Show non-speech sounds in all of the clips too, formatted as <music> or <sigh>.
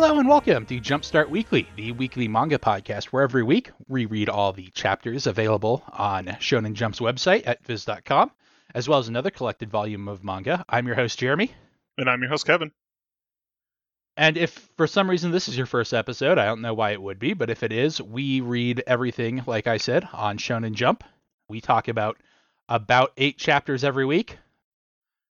Hello and welcome to Jumpstart Weekly, the weekly manga podcast where every week we read all the chapters available on Shonen Jump's website at viz.com, as well as another collected volume of manga. I'm your host, Jeremy. And I'm your host, Kevin. And if for some reason this is your first episode, I don't know why it would be, but if it is, we read everything, like I said, on Shonen Jump. We talk about about eight chapters every week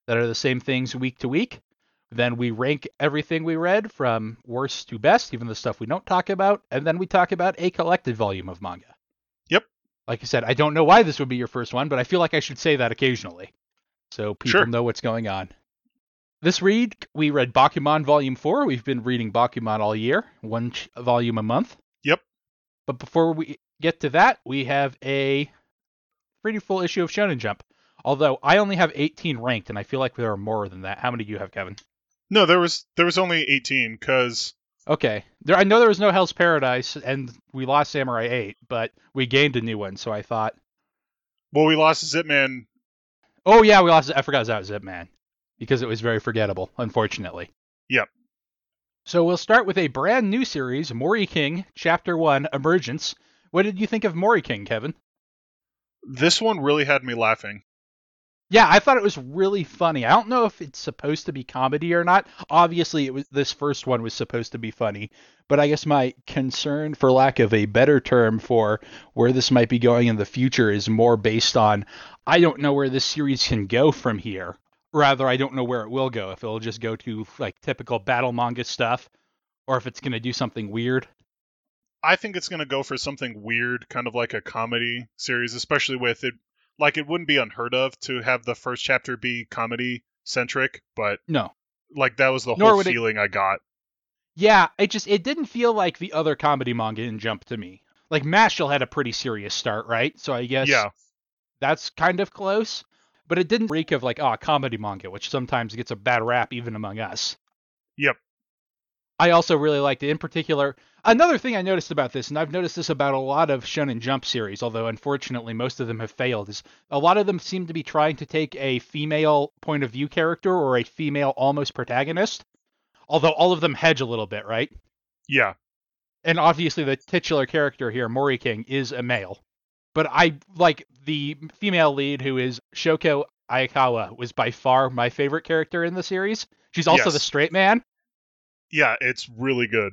that are the same things week to week. Then we rank everything we read from worst to best, even the stuff we don't talk about, and then we talk about a collected volume of manga. Yep. Like I said, I don't know why this would be your first one, but I feel like I should say that occasionally. So people Sure. know what's going on. This read, we read Bakuman Volume 4. We've been reading Bakuman all year, one ch- volume a month. Yep. But before we get to that, we have a pretty full issue of Shonen Jump. Although I only have 18 ranked, and I feel like there are more than that. How many do you have, Kevin? No, there was there was only 18 because Okay. There I know there was no Hell's Paradise and we lost Samurai 8, but we gained a new one, so I thought well, we lost Zipman. Oh yeah, we lost I forgot that was Zip Man. Because it was very forgettable, unfortunately. Yep. So we'll start with a brand new series, Mori King, Chapter One, Emergence. What did you think of Mori King, Kevin? This one really had me laughing. Yeah, I thought it was really funny. I don't know if it's supposed to be comedy or not. Obviously, it was this first one was supposed to be funny, but I guess my concern, for lack of a better term, for where this might be going in the future is more based on I don't know where this series can go from here. Rather, I don't know where it will go. If it'll just go to like typical battle manga stuff, or if it's going to do something weird. I think it's going to go for something weird, kind of like a comedy series, especially with it. Like, it wouldn't be unheard of to have the first chapter be comedy centric, but No, like that was the Nor whole would it- feeling I got. Yeah, it just it didn't feel like the other comedy manga in Jump to me. Like Mashal had a pretty serious start, right? So I guess Yeah, that's kind of close. But it didn't reek of like, oh, comedy manga, which sometimes gets a bad rap even among us. Yep. I also really liked it. In particular, another thing I noticed about this, and I've noticed this about a lot of Shonen Jump series, although unfortunately most of them have failed, is a lot of them seem to be trying to take a female point of view character or a female almost protagonist. Although all of them hedge a little bit, right? yeah, and obviously the titular character here, Mori King, is a male. But I like the female lead, who is Shoko Ayakawa, was by far my favorite character in the series. She's also Yes. the straight man. Yeah. It's really good.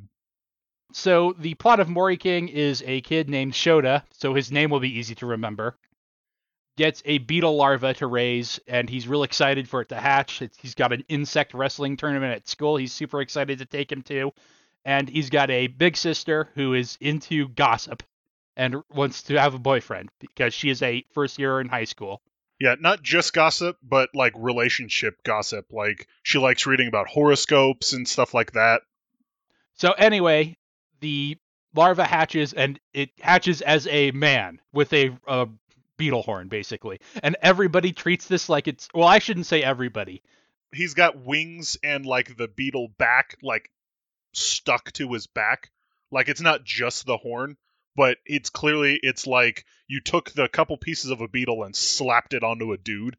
So the plot of Mori King is a kid named Shota, so his name will be easy to remember. Gets a beetle larva to raise, and he's real excited for it to hatch. It's, he's got an insect wrestling tournament at school. He's super excited to take him to, and he's got a big sister who is into gossip and wants to have a boyfriend because she is a first year in high school. Yeah, not just gossip, but like relationship gossip. Like she likes reading about horoscopes and stuff like that. So anyway, the larva hatches, and it hatches as a man with a uh, beetle horn, basically. And everybody treats this like it's well, I shouldn't say everybody. he's got wings and like the beetle back like stuck to his back like it's not just the horn but it's clearly it's like you took the couple pieces of a beetle and slapped it onto a dude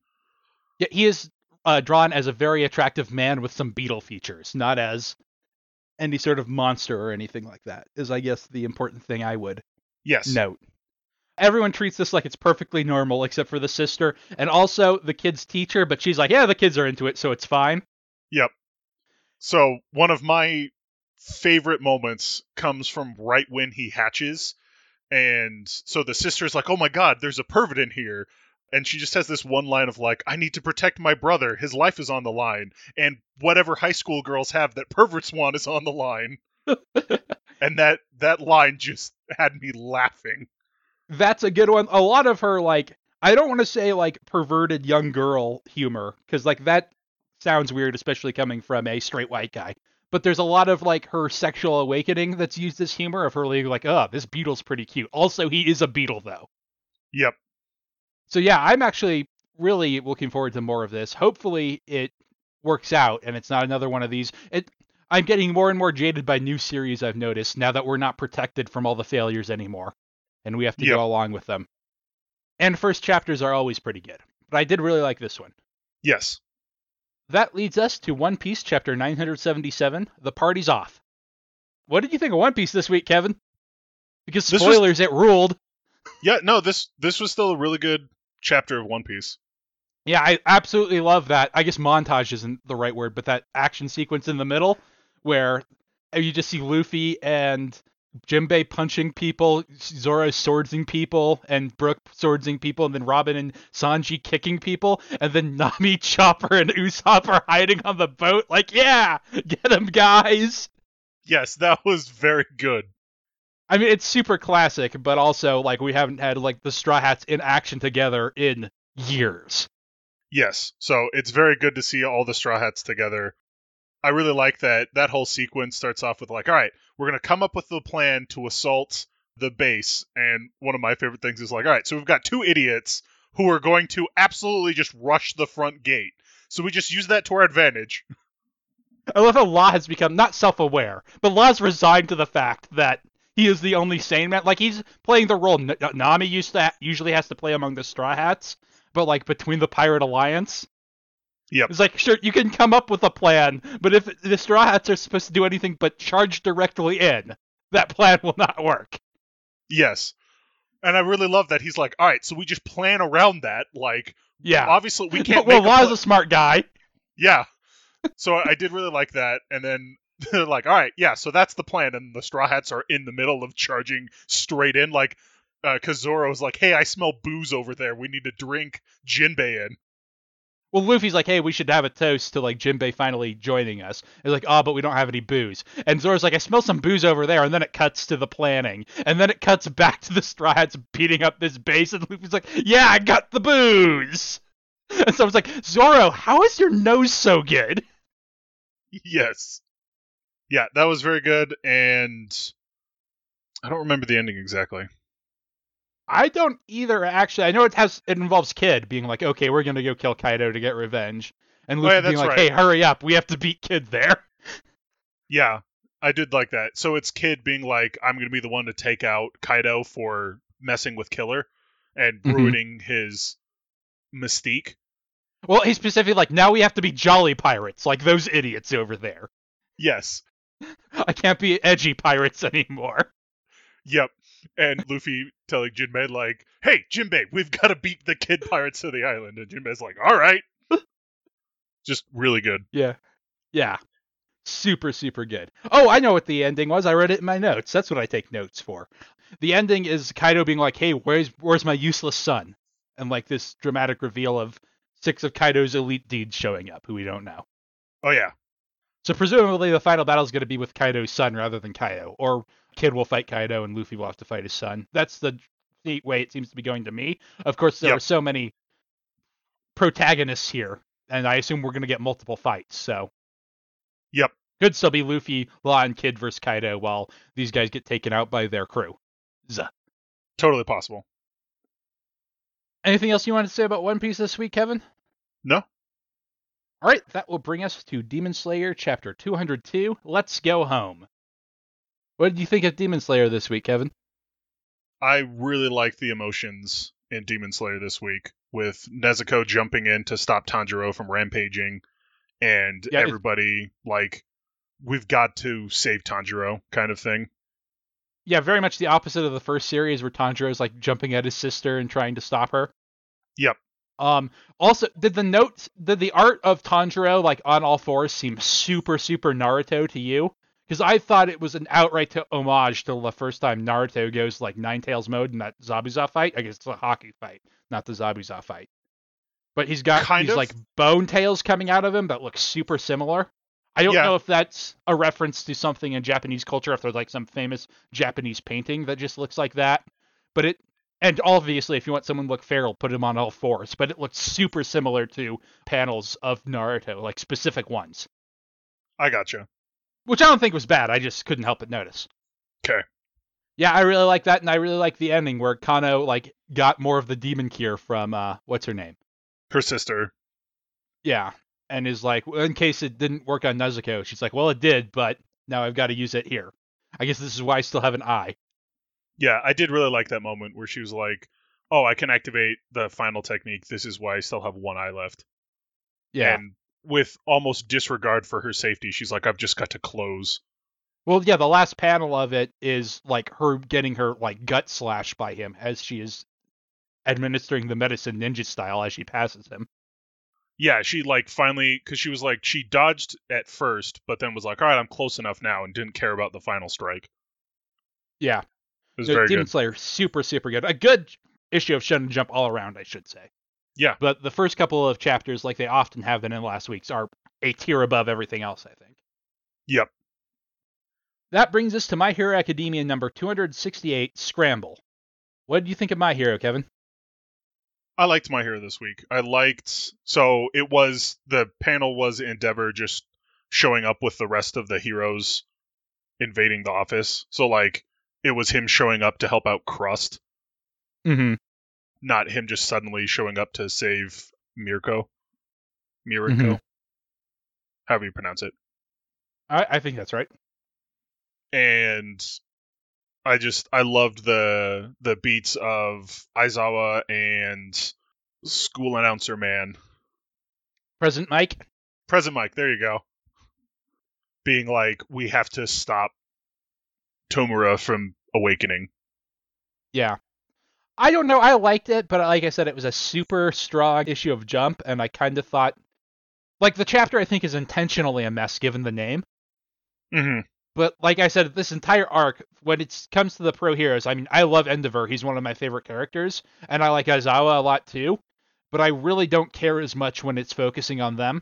Yeah, he is uh, drawn as a very attractive man with some beetle features, not as any sort of monster or anything like that. Is I guess the important thing I would yes note. Everyone treats this like it's perfectly normal, except for the sister and also the kid's teacher. But she's like, "Yeah, the kids are into it, so it's fine." yep so one of my favorite moments comes from right when he hatches and so the sister's like oh my god there's a pervert in here. And she just has this one line of like i need to protect my brother. His life is on the line. And whatever high school girls have that perverts want is on the line. <laughs> And that that line just had me laughing. That's a good one. A lot of her like I don't want to say like perverted young girl humor cuz like that sounds weird especially coming from a straight white guy. But there's a lot of like her sexual awakening that's used as humor of her being like, "Oh, this beetle's pretty cute." Also, he is a beetle though. yep So yeah, I'm actually really looking forward to more of this. Hopefully it works out and it's not another one of these. It I'm getting more and more jaded by new series I've noticed now that we're not protected from all the failures anymore and we have to Yep. go along with them. And first chapters are always pretty good. But I did really like this one. yes That leads us to One Piece chapter 977, The Party's Off. What did you think of One Piece this week, Kevin? Because This was- spoilers, it ruled. Yeah, no, this this was still a really good chapter of One Piece. Yeah, I absolutely love that. I guess montage isn't the right word, but that action sequence in the middle where you just see Luffy and Jinbei punching people, Zoro swordsing people, and Brook swordsing people, and then Robin and Sanji kicking people, and then <laughs> Nami, Chopper, and Usopp are hiding on the boat. Like, yeah, <laughs> get them, guys. Yes, that was very good. I mean, it's super classic, but also like we haven't had like the Straw Hats in action together in years. Yes, so it's very good to see all the Straw Hats together. I really like that that whole sequence starts off with like, all right, we're gonna come up with the plan to assault the base, and one of my favorite things is like, all right, so we've got two idiots who are going to absolutely just rush the front gate. So we just use that to our advantage. I love how Law has become not self-aware, but Law's resigned to the fact that he is the only sane man. Like he's playing the role N- Nami used to usually has to play among the Straw Hats, but like between the Pirate Alliance. Yep. It's like sure you can come up with a plan, but if the Straw Hats are supposed to do anything but charge directly in, that plan will not work. Yes. And I really love that he's like, all right, so we just plan around that. Like, Yeah. obviously we <laughs> can't. well, make a Law's pla- a smart guy. Yeah. So I did really like that. And then <laughs> they're like, all right, yeah, so that's the plan. And the Straw Hats are in the middle of charging straight in. Like, uh, because Zoro's like, hey, I smell booze over there. We need to drink Jinbei in. Well, Luffy's like, hey, we should have a toast to like Jinbei finally joining us. It's like, oh, but we don't have any booze. And Zoro's like, I smell some booze over there. And then it cuts to the planning. And then it cuts back to the Straw Hats beating up this base. And Luffy's like, yeah, I got the booze. And so I was like, Zoro, how is your nose so good? Yes. Yeah, that was very good. And I don't remember the ending exactly. I don't either, actually. I know it has it involves Kid being like, okay, we're gonna go kill Kaido to get revenge, and Oh, Luffy yeah, being like, right. hey, hurry up, we have to beat Kid there. Yeah, I did like that. So it's Kid being like, I'm going to be the one to take out Kaido for messing with Killer and Mhm. ruining his mystique. Well, he's specifically like, now we have to be jolly pirates, like those idiots over there. Yes. <laughs> I can't be edgy pirates anymore. Yep. And Luffy telling Jinbei like, "Hey, Jinbei, we've got to beat the kid pirates to the island." And Jinbei's like, "All right." <laughs> Just really good. Yeah. Yeah. Super, super good. Oh, I know what the ending was. I read it in my notes. That's what I take notes for. The ending is Kaido being like, hey, where's where's my useless son? And like this dramatic reveal of six of Kaido's elite deeds showing up, who we don't know. Oh yeah. So presumably the final battle is going to be with Kaido's son rather than Kaido, or Kid will fight Kaido and Luffy will have to fight his son. That's the way it seems to be going to me. Of course, there Yep. are so many protagonists here, and I assume we're going to get multiple fights. So Yep. could still be Luffy, Law, and Kid versus Kaido while these guys get taken out by their crew. Zuh. Totally possible. Anything else you want to say about One Piece this week, Kevin? No. All right, that will bring us to Demon Slayer chapter 202. Let's go home. What did you think of Demon Slayer this week, Kevin? I really like the emotions in Demon Slayer this week with Nezuko jumping in to stop Tanjiro from rampaging and Yeah, everybody like we've got to save Tanjiro kind of thing. Yeah, very much the opposite of the first series where Tanjiro's like jumping at his sister and trying to stop her. Yep. Um also did the notes did the art of Tanjiro like on all fours seem super super Naruto to you? Because I thought it was an outright to homage to the first time Naruto goes like Nine Tails mode in that Zabuza fight. I guess it's a Haku fight, not the Zabuza fight. But he's got Kind these of. like bone tails coming out of him that look super similar. I don't Yeah. know if that's a reference to something in Japanese culture, if there's like some famous Japanese painting that just looks like that. But it, and obviously, if you want someone to look feral, put him on all fours. But it looks super similar to panels of Naruto, like specific ones, I gotcha. Which I don't think was bad. I just couldn't help but notice. Okay. Yeah, I really like that, and I really like the ending where Kanao like got more of the demon cure from uh, what's her name? Her sister. Yeah, and is like, well, in case it didn't work on Nezuko, she's like, well, it did, but now I've got to use it here. I guess this is why I still have an eye. Yeah, I did really like that moment where she was like, "Oh, I can activate the final technique. This is why I still have one eye left." Yeah, And with almost disregard for her safety, she's like, "I've just got to close." Well, yeah, the last panel of it is like her getting her like gut slashed by him as she is administering the medicine ninja style as she passes him. Yeah, she like finally because she was like she dodged at first, but then was like, all right, I'm close enough now, and didn't care about the final strike. Yeah, It was No, very Demon good. Slayer, super, super good. A good issue of Shonen Jump all around, I should say. Yeah. But the first couple of chapters, like they often have been in last week's, are a tier above everything else, I think. Yep. That brings us to My Hero Academia number 268, Scramble. What did you think of My Hero, Kevin? I liked my hero this week. I liked so it was the panel was Endeavor just showing up with the rest of the heroes invading the office. So like it was him showing up to help out Crust, Mm-hmm. Not him just suddenly showing up to save Mirko. Mirko. Mhm. However you pronounce it. I, I think that's right. and I just I loved the the beats of Aizawa and school announcer man. President Mike? Present Mike, there you go. Being like, we have to stop Tomura from awakening. Yeah. I don't know. I liked it, but like I said, it was a super strong issue of Jump, and I kind of thought, like the chapter, I think is intentionally a mess given the name. Mm-hmm. But like I said, this entire arc, when it comes to the pro heroes, I mean, I love Endeavor. He's one of my favorite characters, and I like Aizawa a lot too. But I really don't care as much when it's focusing on them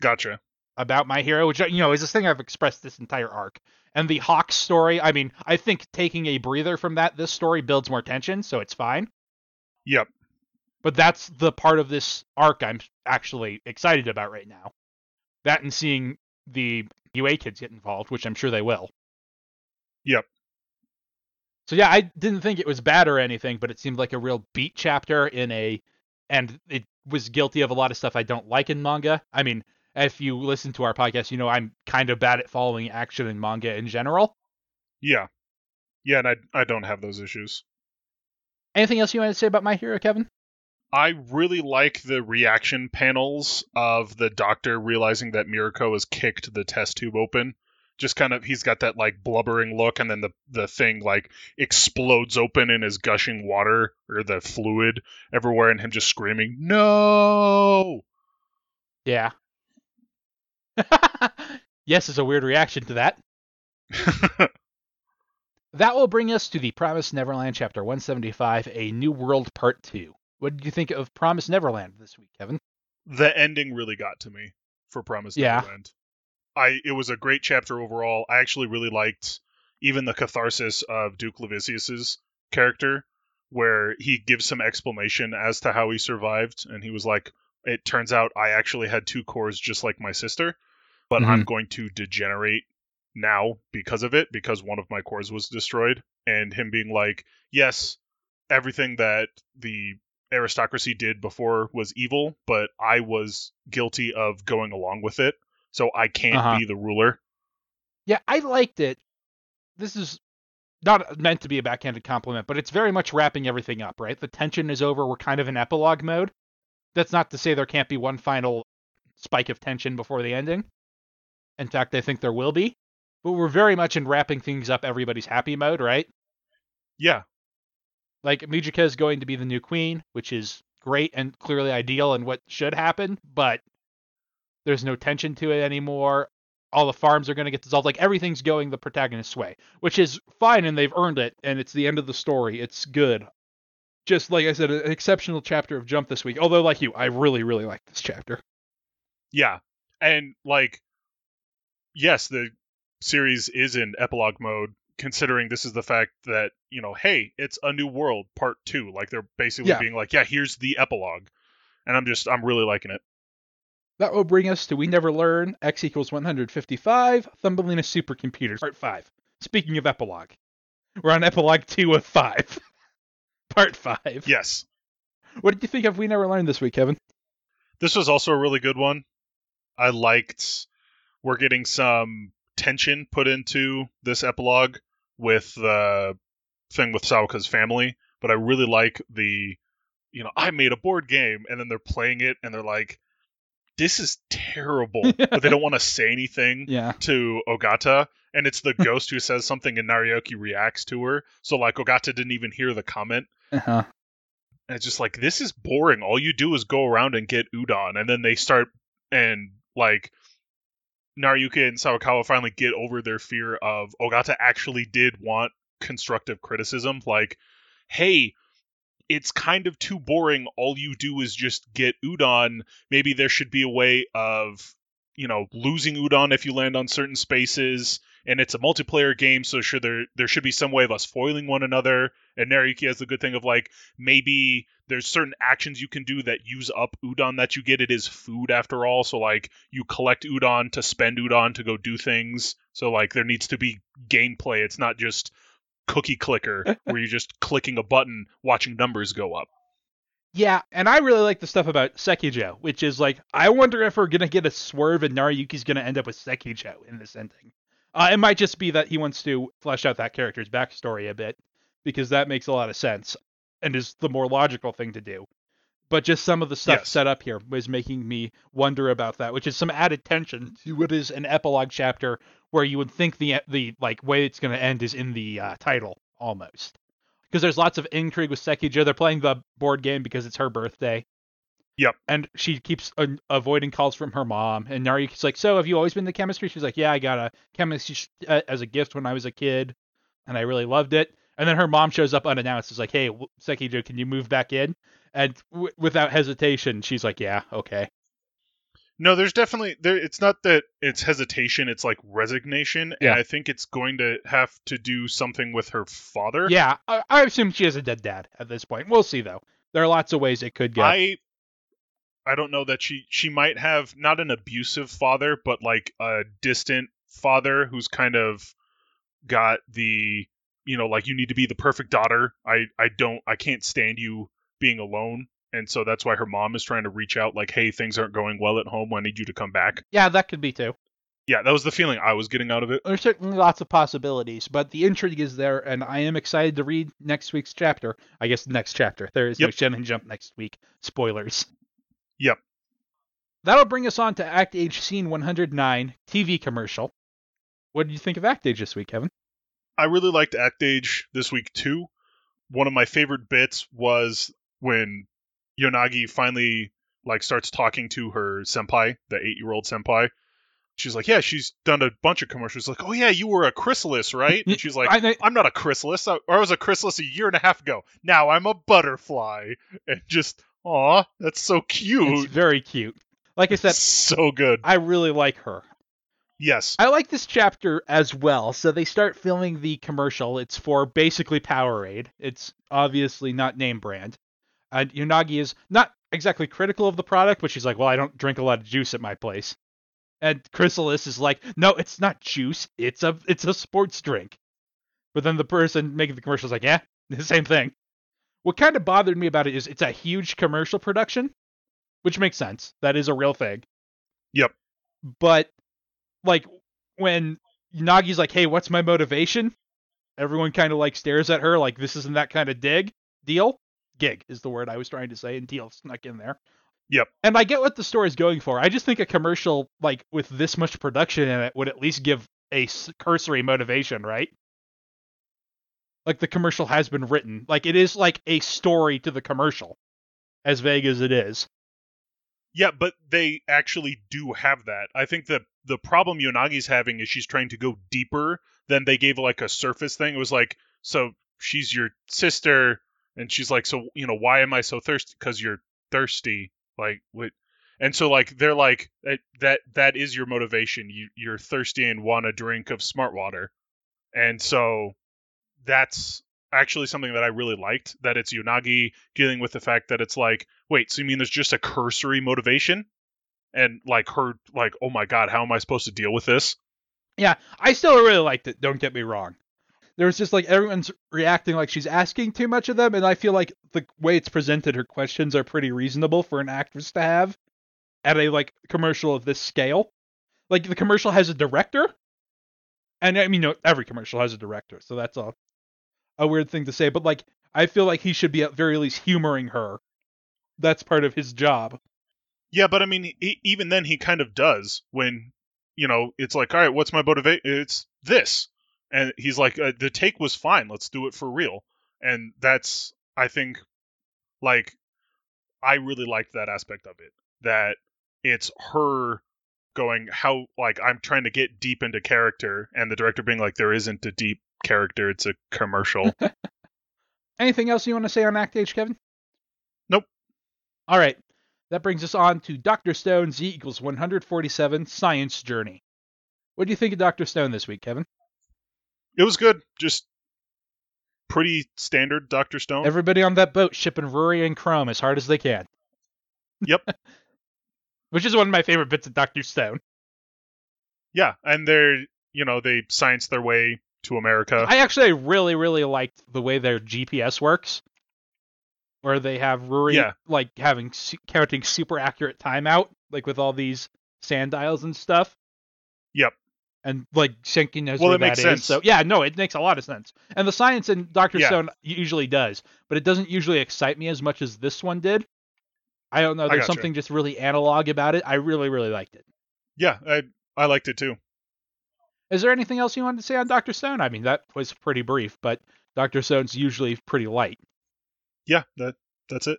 Gotcha. About my hero, which you know is this thing I've expressed this entire arc. And the Hawk story, I mean, I think taking a breather from that, this story builds more tension, so it's fine. Yep. But that's the part of this arc I'm actually excited about right now. That and seeing the UA kids get involved, which I'm sure they will. Yep. So yeah, I didn't think it was bad or anything, but it seemed like a real beat chapter in a and it was guilty of a lot of stuff I don't like in manga. I mean, if you listen to our podcast, you know I'm kind of bad at following action in manga in general. Yeah. Yeah, and I I don't have those issues. Anything else you want to say about My Hero, Kevin? I really like the reaction panels of the doctor realizing that Mirko has kicked the test tube open. Just kind of, he's got that like blubbering look, and then the the thing like explodes open and is gushing water or the fluid everywhere, and him just screaming, "No!" Yeah. <laughs> yes is a weird reaction to that. <laughs> That will bring us to the Promise Neverland chapter 175, A New World Part 2. What did you think of Promise Neverland this week, Kevin? the ending really got to me for Promise Yeah. Neverland. I it was a great chapter overall. I actually really liked even the catharsis of Duke Levisius's character, where he gives some explanation as to how he survived, and he was like, "It turns out I actually had two cores just like my sister, but I'm going to degenerate now because of it because one of my cores was destroyed." And him being like, "Yes, everything that the aristocracy did before was evil, but I was guilty of going along with it, so I can't Uh-huh. be the ruler." Yeah, I liked it. This is not meant to be a backhanded compliment, but it's very much wrapping everything up, right? The tension is over. We're kind of in epilogue mode. That's not to say there can't be one final spike of tension before the ending. In fact, I think there will be. But we're very much in wrapping things up, everybody's happy mode, right? Yeah, Like Mujika is going to be the new queen, which is great and clearly ideal and what should happen, but there's no tension to it anymore. All the farms are going to get dissolved. Like everything's going the protagonist's way, which is fine and they've earned it and it's the end of the story. It's good. Just like I said, an exceptional chapter of Jump this week. Although, like you, I really, really like this chapter. yeah, and like, yes, the series is in epilogue mode. Considering this is the fact that you know, hey, it's a new world, part two. Like they're basically Yeah. being like, yeah, here's the epilogue, and I'm just, I'm really liking it. That will bring us to We Never Learn, X equals 155, Thumbelina Supercomputers, Part 5. Speaking of epilogue, we're on epilogue 2 of 5. <laughs> Part 5. Yes, What did you think of We Never Learned this week, Kevin? this was also a really good one. I liked we're getting some tension put into this epilogue with the thing with Sawako's family, but I really like the you know, I made a board game and then they're playing it and they're like this is terrible, <laughs> but they don't want to say anything Yeah. to Ogata and it's the <laughs> ghost who says something and Nariyuki reacts to her. So like Ogata didn't even hear the comment. Uh-huh. And it's just like this is boring. All you do is go around and get udon, and then they start and like Nariyuki and Sawakawa finally get over their fear of Ogata actually did want constructive criticism. Like, hey, it's kind of too boring. All you do is just get udon. Maybe there should be a way of, you know, losing udon if you land on certain spaces. And it's a multiplayer game, so sure there there should be some way of us foiling one another. And Nariyuki has the good thing of like maybe there's certain actions you can do that use up udon that you get. It is food after all, so like you collect udon to spend udon to go do things. So like there needs to be gameplay. It's not just cookie clicker <laughs> where you're just clicking a button watching numbers go up. Yeah, and I really like the stuff about Sekijo, which is like, I wonder if we're gonna get a swerve and Nariyuki's gonna end up with Sekijo in this ending. Uh, it might just be that he wants to flesh out that character's backstory a bit, because that makes a lot of sense and is the more logical thing to do. But just some of the stuff Yes. set up here was making me wonder about that, which is some added tension to what is an epilogue chapter where you would think the the like way it's going to end is in the uh, title almost. Because there's lots of intrigue with Sekijo. They're playing the board game because it's her birthday. Yep. And she keeps uh, avoiding calls from her mom. And Nariyuki's like, "So have you always been into chemistry?" She's like, "Yeah, I got a chemistry sh- uh, as a gift when I was a kid, and I really loved it." And then her mom shows up unannounced. Is like, "Hey, Sekijo, can you move back in?" And w- without hesitation, she's like, "Yeah, okay." No, there's definitely there. It's not that it's hesitation; it's like resignation, Yeah. and I think it's going to have to do something with her father. Yeah, I, I assume she has a dead dad at this point. We'll see though. There are lots of ways it could go. I I don't know that she she might have not an abusive father, but like a distant father who's kind of got the you know like you need to be the perfect daughter. I I don't I can't stand you being alone. And so that's why her mom is trying to reach out like hey things aren't going well at home. I need you to come back. yeah, that could be too. Yeah, that was the feeling I was getting out of it. There's certainly lots of possibilities, but the intrigue is there, and I am excited to read next week's chapter. I guess the next chapter. There is no Yep. Shonen Jump next week. Spoilers. Yep. That'll bring us on to Act Age Scene 109, TV commercial. What did you think of Act Age this week, Kevin? I really liked Act Age this week too. One of my favorite bits was when Yonagi finally like starts talking to her senpai, the eight-year-old senpai. She's like, "Yeah, she's done a bunch of commercials." Like, "Oh yeah, you were a chrysalis, right?" And she's like, <laughs> I "I'm not a chrysalis. I, or I was a chrysalis a year and a half ago. Now I'm a butterfly." And just, aw, that's so cute. it's very cute. Like I said, <laughs> so good. I really like her. Yes. I like this chapter as well. So they start filming the commercial. It's for basically Powerade. It's obviously not name brand. And Yonagi is not exactly critical of the product, but she's like, "Well, I don't drink a lot of juice at my place." And Chrysalis is like, "No, it's not juice. It's a it's a sports drink." But then the person making the commercial is like, "Yeah, the <laughs> same thing." What kind of bothered me about it is it's a huge commercial production, which makes sense. That is a real thing. Yep. But like when Nagi's like, "Hey, what's my motivation?" Everyone kind of like stares at her like this isn't that kind of dig deal. Gig is the word I was trying to say, and deal snuck in there. Yep. And I get what the story is going for. I just think a commercial like with this much production in it would at least give a cursory motivation, right? Like the commercial has been written. Mm-hmm. Like it is like a story to the commercial, as vague as it is. Yeah, but they actually do have that. I think that the problem Yonagi's having is she's trying to go deeper than they gave like a surface thing. It was like, so she's your sister, and she's like, so you know, why am I so thirsty? Because you're thirsty. Like what? And so like they're like that that that is your motivation. You you're thirsty and want a drink of smart water, and so that's actually something that I really liked. That it's Yonagi dealing with the fact that it's like, wait, so you mean there's just a cursory motivation? And like her, like, oh my god, how am I supposed to deal with this? Yeah, I still really liked it. Don't get me wrong. There was just like everyone's reacting like she's asking too much of them, and I feel like the way it's presented, her questions are pretty reasonable for an actress to have at a like commercial of this scale. Like the commercial has a director, and I mean, no, every commercial has a director, so that's a a weird thing to say. But like, I feel like he should be at very least humoring her. That's part of his job. Yeah, but I mean, e- even then, he kind of does when you know, it's like, all right, what's my motivation? It's this, and he's like, uh, the take was fine. Let's do it for real, and that's I think, like, I really liked that aspect of it. That it's her going how like I'm trying to get deep into character, and the director being like, there isn't a deep character. It's a commercial. <laughs> Anything else you want to say on Act Age, Kevin? Nope. All right. That brings us on to Dr. Stone Z equals 147 Science Journey. What do you think of Dr. Stone this week, Kevin? it was good. Just pretty standard Doctor Stone. Everybody on that boat shipping Ruri and Chrome as hard as they can. Yep. <laughs> Which is one of my favorite bits of Dr. Stone. yeah, and they're you know they science their way to America. I actually really, really liked the way their GPS works, where they have Rory Yeah. like having counting super accurate timeout, like with all these sand dials and stuff. Yep. And like Shenkin knows Well, where it makes that is. sense. So yeah, no, it makes a lot of sense. And the science in Doctor Yeah. Stone usually does, but it doesn't usually excite me as much as this one did. I don't know. There's something just really analog about it. I really, really liked it. yeah, I I liked it too. Is there anything else you wanted to say on Doctor Stone? I mean, that was pretty brief, but Doctor Stone's usually pretty light. Yeah, that that's it.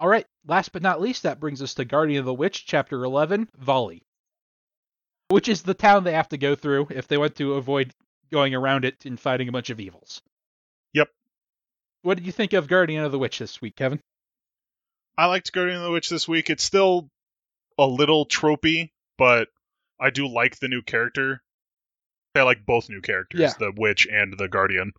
All right, last but not least, that brings us to Guardian of the Witch, Chapter 11, Volley, which is the town they have to go through if they want to avoid going around it and fighting a bunch of evils. Yep. What did you think of Guardian of the Witch this week, Kevin? I liked Guardian of the Witch this week. It's still a little tropey, but I do like the new character. I like both new characters, Yeah. the witch and the guardian.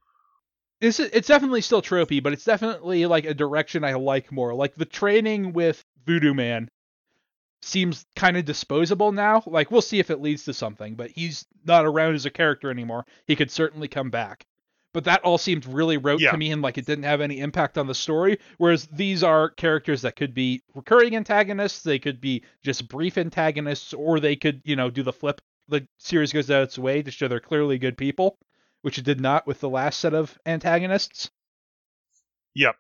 It's it's definitely still tropey, but it's definitely like a direction I like more. Like the training with Voodoo Man seems kind of disposable now. Like we'll see if it leads to something, but he's not around as a character anymore. He could certainly come back. But that all seemed really rote Yeah. to me and like it didn't have any impact on the story. Whereas these are characters that could be recurring antagonists, they could be just brief antagonists, or they could, you know, do the flip. The series goes out its way to show they're clearly good people, which it did not with the last set of antagonists Yep.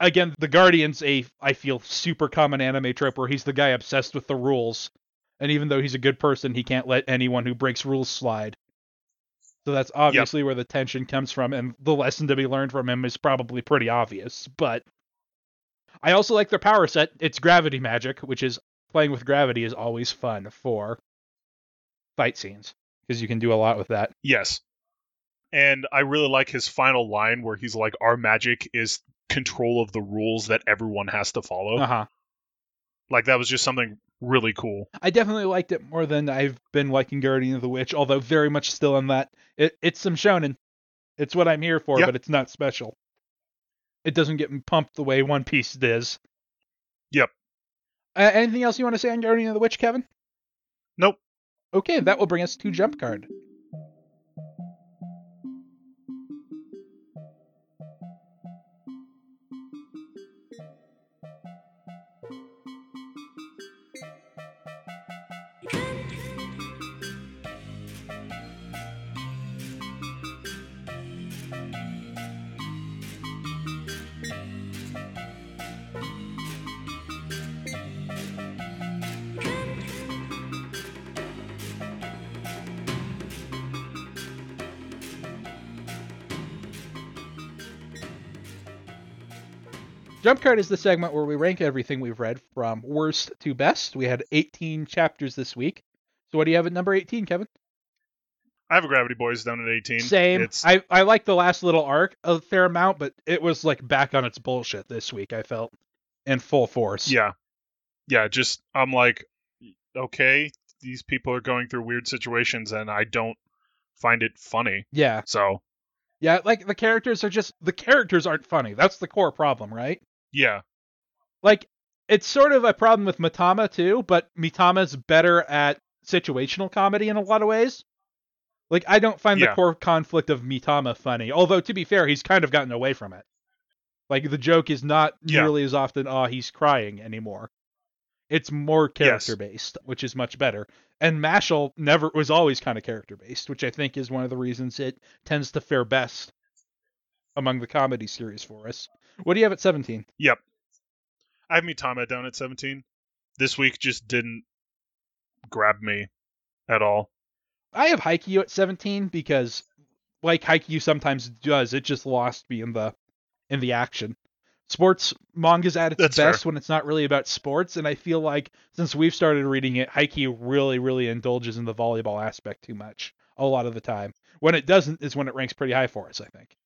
again, the Guardian's a I feel super common anime trope where he's the guy obsessed with the rules, and even though he's a good person, he can't let anyone who breaks rules slide. So that's obviously where the tension comes from, and the lesson to be learned from him is probably pretty obvious. But I also like their power set. It's gravity magic, which is playing with gravity is always fun for fight scenes because you can do a lot with that. Yes. And I really like his final line where he's like, Our magic is control of the rules that everyone has to follow. Uh huh. Like, that was just something really cool. I definitely liked it more than I've been liking Guardian of the Witch, although very much still in that it, it's some shonen. It's what I'm here for, Yeah. but it's not special. It doesn't get me pumped the way One Piece does. Yep. Uh, anything else you want to say on Guardian of the Witch, Kevin? Nope. Okay, that will bring us to Jump Card. Jump Card is the segment where we rank everything we've read from worst to best. We had 18 chapters this week. So what do you have at number 18, Kevin? I have a Gravity Boys down at 18. Same. It's, I I like the last little arc a fair amount, but it was like back on its bullshit this week. I felt in full force. yeah. Yeah, just, I'm like, okay, these people are going through weird situations and I don't find it funny. Yeah. So, Yeah. Like the characters are just the characters aren't funny. That's the core problem, right? Yeah. Like it's sort of a problem with Mitama too, but Mitama's better at situational comedy in a lot of ways. Like I don't find the core conflict of Mitama funny. Although to be fair, he's kind of gotten away from it. Like the joke is not Yeah. nearly as often, oh, he's crying anymore. It's more character Yes. based, which is much better. And Mashal never was always kind of character based, which I think is one of the reasons it tends to fare best among the comedy series for us. What do you have at 17? Yep. I have Mitama down at 17. This week just didn't grab me at all. I have Haikyuu at 17 because, like Haikyuu sometimes does, it just lost me in the in the action. Sports manga's at its That's best fair. when it's not really about sports, and I feel like since we've started reading it, Haikyuu really, really indulges in the volleyball aspect too much a lot of the time. When it doesn't, is when it ranks pretty high for us. I think.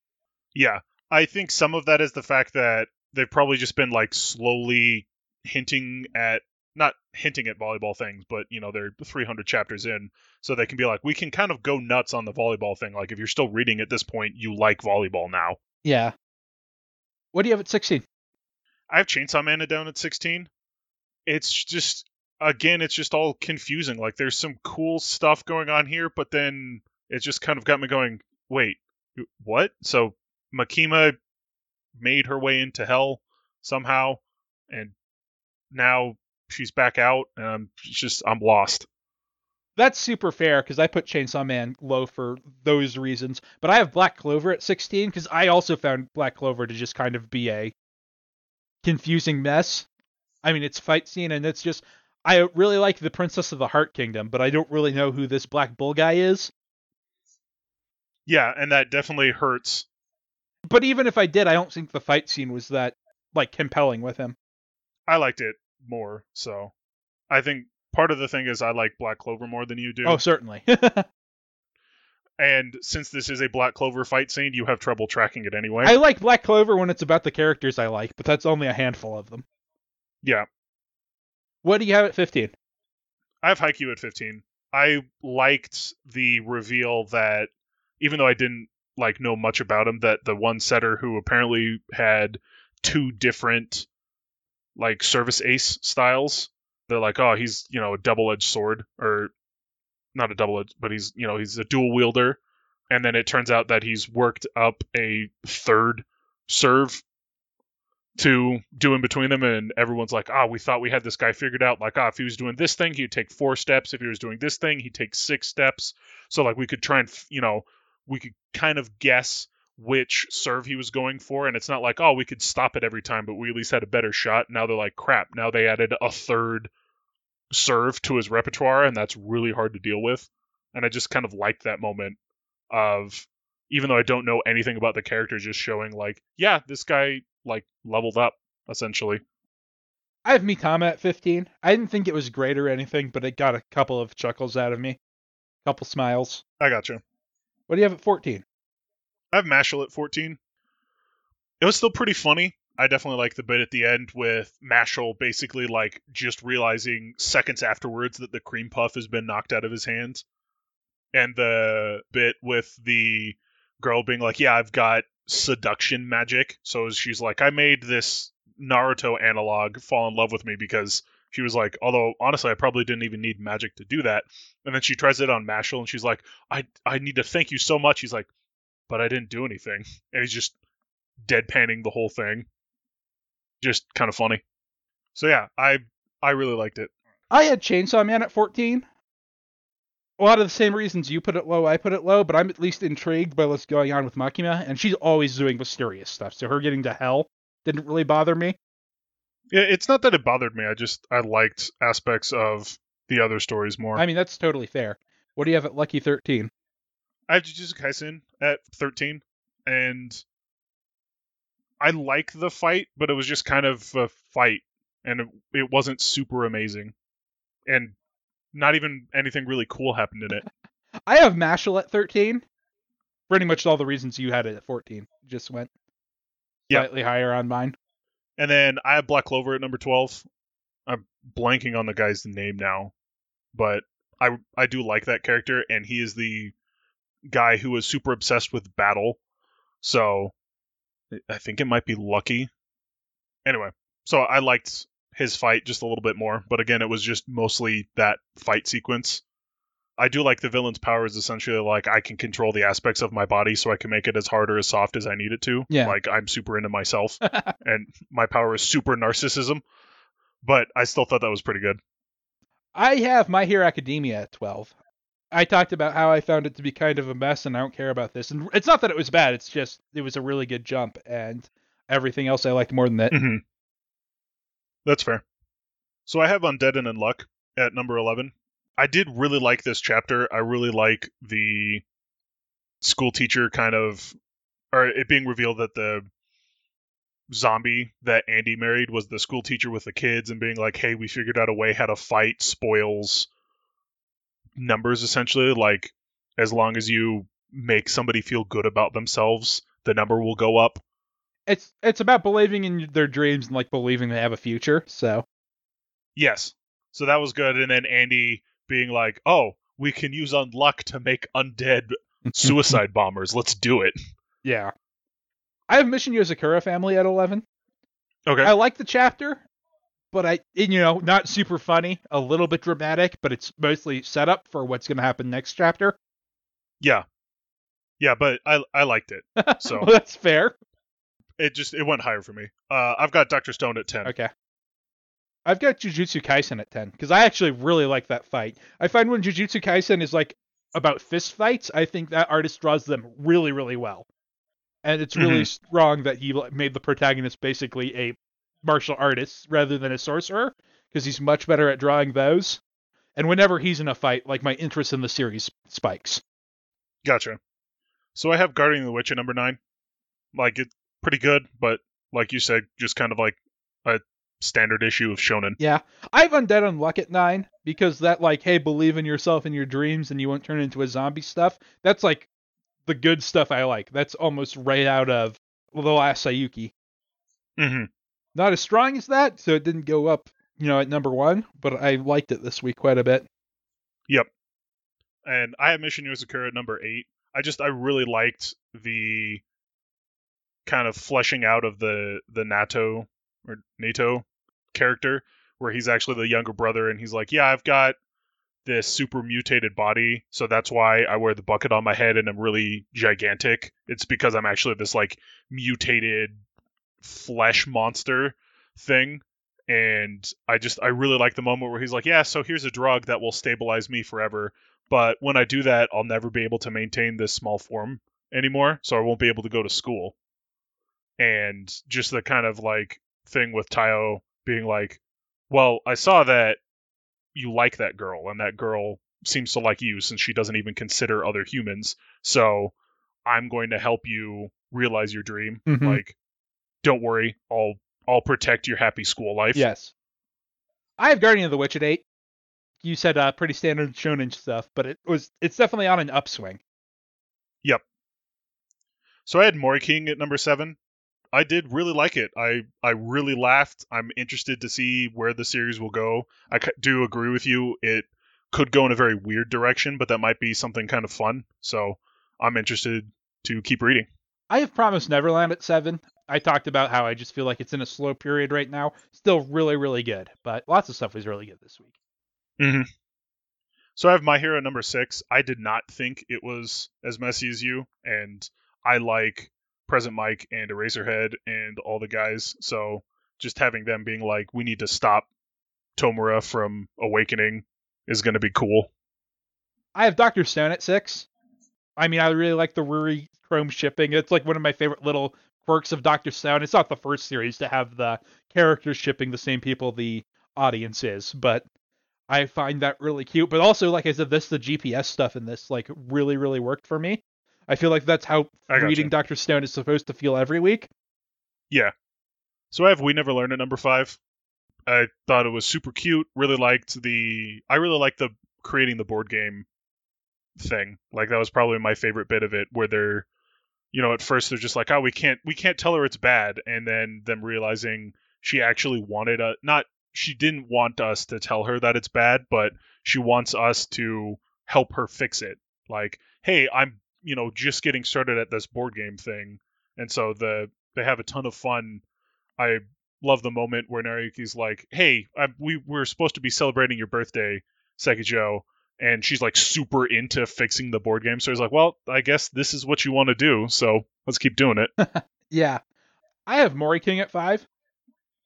Yeah, I think some of that is the fact that they've probably just been like slowly hinting at not hinting at volleyball things, but you know they're 300 chapters in, so they can be like, we can kind of go nuts on the volleyball thing. Like if you're still reading at this point, you like volleyball now. Yeah. What do you have at 16? I have Chainsaw Man down at 16. It's just again, it's just all confusing. Like there's some cool stuff going on here, but then it just kind of got me going. Wait, what? So Makima made her way into hell somehow, and now she's back out, and I'm just I'm lost. That's super fair because I put Chainsaw Man low for those reasons. But I have Black Clover at 16 because I also found Black Clover to just kind of be a confusing mess. I mean, it's fight scene and it's just I really like the Princess of the Heart Kingdom, but I don't really know who this Black Bull guy is. Yeah, and that definitely hurts. But even if I did, I don't think the fight scene was that like compelling with him. I liked it more, so I think part of the thing is I like Black Clover more than you do. Oh, certainly. <laughs> and since this is a Black Clover fight scene, you have trouble tracking it anyway. I like Black Clover when it's about the characters I like, but that's only a handful of them. yeah, What do you have at 15? I have Haikyuu at 15. I liked the reveal that even though I didn't like know much about him, that the one setter who apparently had two different like service ace styles. They're like, oh, he's you know a double edged sword or not a double edged, but he's you know he's a dual wielder. And then it turns out that he's worked up a third serve to do in between them, and everyone's like, ah, we thought we had this guy figured out. Like, ah, if he was doing this thing, he'd take four steps. If he was doing this thing, he'd take six steps. So like we could try and you know we could kind of guess which serve he was going for, and it's not like oh we could stop it every time, but we at least had a better shot. Now they're like crap. Now they added a third serve to his repertoire, and that's really hard to deal with. And I just kind of liked that moment of even though I don't know anything about the character, just showing like yeah this guy like leveled up essentially. I have Mitama at 15. I didn't think it was great or anything, but it got a couple of chuckles out of me. couple smiles. I gotcha. What do you have at 14? I have Mashal at 14. It was still pretty funny. I definitely like the bit at the end with Mashal basically like just realizing seconds afterwards that the cream puff has been knocked out of his hands. And the bit with the girl being like, Yeah, I've got seduction magic. So she's like, I made this Naruto analog fall in love with me because she was like, although honestly, I probably didn't even need magic to do that. And then she tries it on Mashal and she's like, I I need to thank you so much. He's like, but I didn't do anything. <laughs> And he's just deadpanning the whole thing. Just kind of funny. So yeah, I I really liked it. I had Chainsaw Man at 14. A lot of the same reasons you put it low, I put it low, but I'm at least intrigued by what's going on with Makima, and she's always doing mysterious stuff, so her getting to hell didn't really bother me. Yeah, it's not that it bothered me. I just I liked aspects of the other stories more. I mean, that's totally fair. What do you have at Lucky 13? I have Jujutsu Kaisen at 13, and I like the fight, but it was just kind of a fight, and it, it wasn't super amazing, and not even anything really cool happened in it. <laughs> I have Mashal at 13. Pretty much all the reasons you had it at 14 just went slightly higher on mine. And then I have Black Clover at number 12. I'm blanking on the guy's name now, but I I do like that character, and he is the guy who is super obsessed with battle. So I think it might be Lucky. Anyway, so I liked his fight just a little bit more, but again, it was just mostly that fight sequence. I do like the villain's power is essentially like I can control the aspects of my body so I can make it as hard or as soft as I need it to. Yeah. Like I'm super into myself <laughs> and my power is super narcissism. But I still thought that was pretty good. I have My Hero Academia at 12. I talked about how I found it to be kind of a mess and I don't care about this. And it's not that it was bad, it's just it was a really good jump and everything else I liked more than that. Mm-hmm. That's fair. So I have Undead and Unluck at number 11. I did really like this chapter. I really like the school teacher kind of, or it being revealed that the zombie that Andy married was the school teacher with the kids and being like, hey, we figured out a way how to fight spoils numbers essentially. Like, as long as you make somebody feel good about themselves, the number will go up. It's it's about believing in their dreams and like believing they have a future. So Yes. So that was good. And then Andy being like, oh, we can use unluck to make undead <laughs> suicide bombers. Let's do it. yeah, I have Mission Yozakura family at eleven. Okay. I like the chapter, but I you know not super funny, a little bit dramatic, but it's mostly set up for what's going to happen next chapter. Yeah. Yeah, but I I liked it. <laughs> So well, that's fair. it just it went higher for me. Uh I've got Dr. Stone at 10. Okay. I've got Jujutsu Kaisen at 10 because I actually really like that fight. I find when Jujutsu Kaisen is like about fist fights, I think that artist draws them really, really well. And it's really mm-hmm. strong that he made the protagonist basically a martial artist rather than a sorcerer because he's much better at drawing those. And whenever he's in a fight, like my interest in the series spikes. Gotcha. So I have Guardian of the Witch at number 9. Like it's pretty good, but like you said, just kind of like a standard issue of shonen. Yeah, I have Undead Unluck at nine because that like, hey, believe in yourself and your dreams, and you won't turn into a zombie stuff. That's like the good stuff I like. That's almost right out of the last Sayuki. Mhm. Not as strong as that, so it didn't go up, you know, at number one. But I liked it this week quite a bit. Yep. And I have Mission Yozakura at number eight. I just I really liked the kind of fleshing out of the the Nato or NATO character where he's actually the younger brother and he's like, Yeah, I've got this super mutated body, so that's why I wear the bucket on my head and I'm really gigantic. It's because I'm actually this like mutated flesh monster thing. And I just I really like the moment where he's like, Yeah, so here's a drug that will stabilize me forever but when I do that, I'll never be able to maintain this small form anymore, so I won't be able to go to school. And just the kind of like thing with Taiyo being like, "Well, I saw that you like that girl, and that girl seems to like you since she doesn't even consider other humans. So I'm going to help you realize your dream. Mhm. Like, don't worry, I'll I'll protect your happy school life." Yes. I have Guardian of the Witch at eight. You said uh, pretty standard shonen stuff, but it was it's definitely on an upswing. Yep. So I had Moriking at number seven. I did really like it. I I really laughed. I'm interested to see where the series will go. I do agree with you. It could go in a very weird direction, but that might be something kind of fun. So I'm interested to keep reading. I have Promised Neverland at seven. I talked about how I just feel like it's in a slow period right now. Still really, really good, but lots of stuff was really good this week. Mm-hmm. So I have My Hero number six. I did not think it was as messy as you, and I like Present Mike and Eraserhead and all the guys. So just having them being like, we need to stop Tomura from awakening is going to be cool. I have Doctor Stone at six. I mean, I really like the Ruri Chrome shipping. It's like one of my favorite little quirks of Doctor Stone. It's not the first series to have the characters shipping the same people the audience is, but I find that really cute. But also, like I said, this the GPS stuff in this like really, really worked for me. I feel like that's how reading Doctor Stone is supposed to feel every week. Yeah. So I have We Never Learn at number five. I thought it was super cute. Really liked the. I really liked the creating the board game thing. Like that was probably my favorite bit of it, where they're, you know, at first they're just like, oh, we can't, we can't tell her it's bad, and then them realizing she actually wanted a not. She didn't want us to tell her that it's bad, but she wants us to help her fix it. Like, hey, I'm, you know, just getting started at this board game thing, and so the they have a ton of fun. I love the moment where Nariyuki's like, "Hey, I, we we're supposed to be celebrating your birthday, Sekijo," and she's like super into fixing the board game. So he's like, "Well, I guess this is what you want to do, so let's keep doing it." <laughs> Yeah. I have Moriking at five.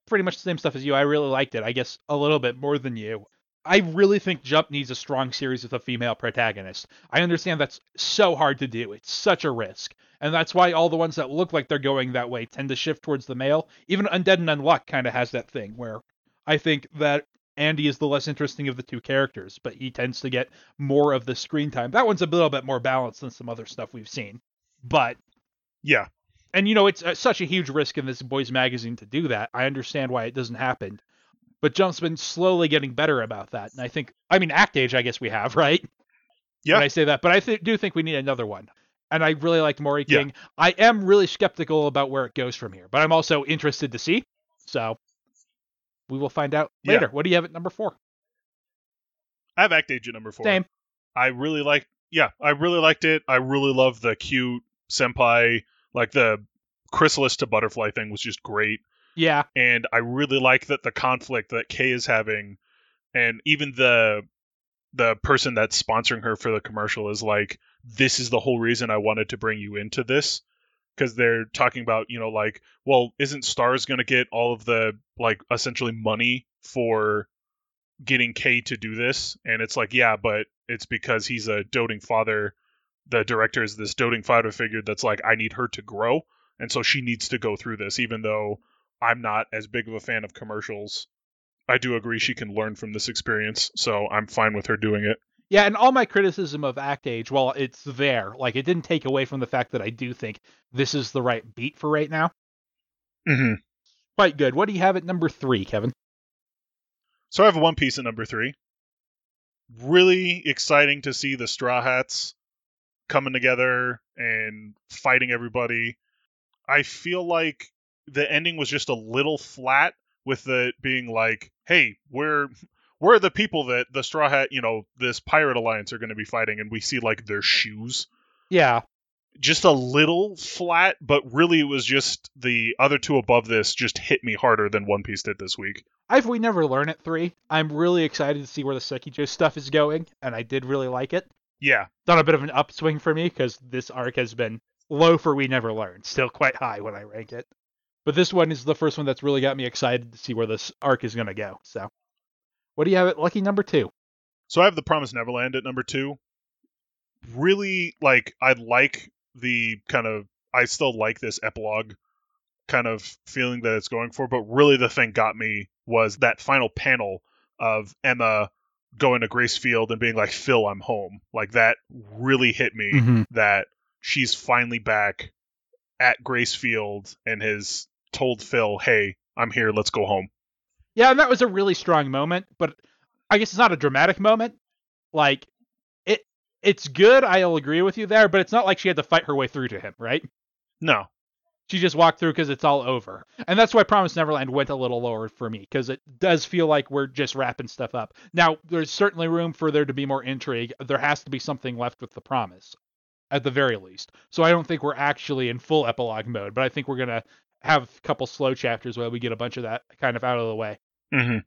Pretty much the same stuff as you. I really liked it. I guess a little bit more than you. I really think Jump needs a strong series with a female protagonist. I understand that's so hard to do. It's such a risk. And that's why all the ones that look like they're going that way tend to shift towards the male. Even Undead and Unluck kind of has that thing where I think that Andy is the less interesting of the two characters, but he tends to get more of the screen time. That one's a little bit more balanced than some other stuff we've seen. But Yeah. and you know it's uh, such a huge risk in this boys magazine to do that. I understand why it doesn't happen. But Jump's been slowly getting better about that. And I think I mean Act Age I guess we have, <laughs> right? Yeah. When I say that, but I th- do think we need another one. And I really liked Maury Yeah. King. I am really skeptical about where it goes from here, but I'm also interested to see. So we will find out Yeah. later. What do you have at number four? I have Act Age at number four. Same. I really like yeah, I really liked it. I really love the cute senpai like the chrysalis to butterfly thing was just great. Yeah. And I really like that the conflict that Kei is having and even the the person that's sponsoring her for the commercial is like, This is the whole reason I wanted to bring you into this. Because they're talking about, you know, like, well, isn't Stars gonna get all of the like essentially money for getting Kei to do this, and it's like, yeah, but it's because he's a doting father. The director is this doting father figure that's like, I need her to grow, and so she needs to go through this, even though I'm not as big of a fan of commercials. I do agree she can learn from this experience, so I'm fine with her doing it. Yeah, and all my criticism of Act Age, well, it's there. Like it didn't take away from the fact that I do think this is the right beat for right now. Mm-hmm. Quite good. What do you have at number three, Kevin? So I have One Piece at number three. Really exciting to see the Straw Hats coming together and fighting everybody. I feel like the ending was just a little flat with it being like, "Hey, we're we're the people that the Straw Hat, you know, this pirate alliance are going to be fighting," and we see like their shoes. Yeah. Just a little flat, but really it was just the other two above this just hit me harder than One Piece did this week. I've we never learn at three. I'm really excited to see where the Sekijo stuff is going, and I did really like it. Yeah, It's on a bit of an upswing for me because this arc has been low for we never learned, still quite high when I rank it. But this one is the first one that's really got me excited to see where this arc is going to go. So, what do you have at lucky number two? So I have the Promised Neverland at number two. Really, like, I like the kind of, I still like this epilogue kind of feeling that it's going for, but really the thing got me was that final panel of Emma going to Grace Field and being like, Phil, I'm home. Like, that really hit me Mm-hmm. that she's finally back at Grace Field and has told Phil, hey, I'm here, let's go home. Yeah, and that was a really strong moment, but I guess it's not a dramatic moment. Like it it's good, I'll agree with you there, but it's not like she had to fight her way through to him, right? No. She just walked through because it's all over. And that's why Promise Neverland went a little lower for me, because it does feel like we're just wrapping stuff up. Now, there's certainly room for there to be more intrigue. There has to be something left with the promise, at the very least. So I don't think we're actually in full epilogue mode, but I think we're going to have a couple slow chapters where we get a bunch of that kind of out of the way. hmm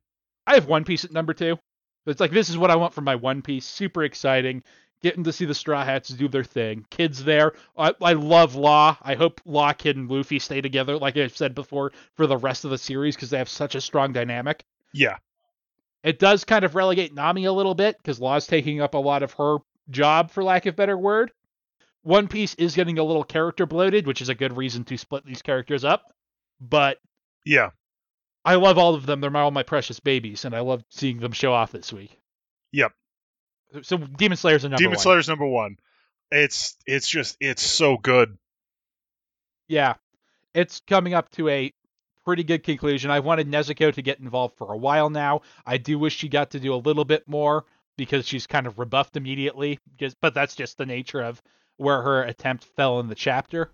I have One Piece at number two. It's like this is what I want from my One Piece. Super exciting. Getting to see the Straw Hats do their thing. Kids there. I, I love Law. I hope Law, Kid, and Luffy stay together, like I've said before, for the rest of the series because they have such a strong dynamic. Yeah. It does kind of relegate Nami a little bit because Law's taking up a lot of her job, for lack of a better word. One Piece is getting a little character bloated, which is a good reason to split these characters up. But Yeah. I love all of them. They're all my precious babies, and I love seeing them show off this week. Yep. So Demon Slayer's a number one. Demon one. Slayer's number one. It's it's just it's so good. Yeah, it's coming up to a pretty good conclusion. I've wanted Nezuko to get involved for a while now. I do wish she got to do a little bit more because she's kind of rebuffed immediately. Just, but that's just the nature of where her attempt fell in the chapter.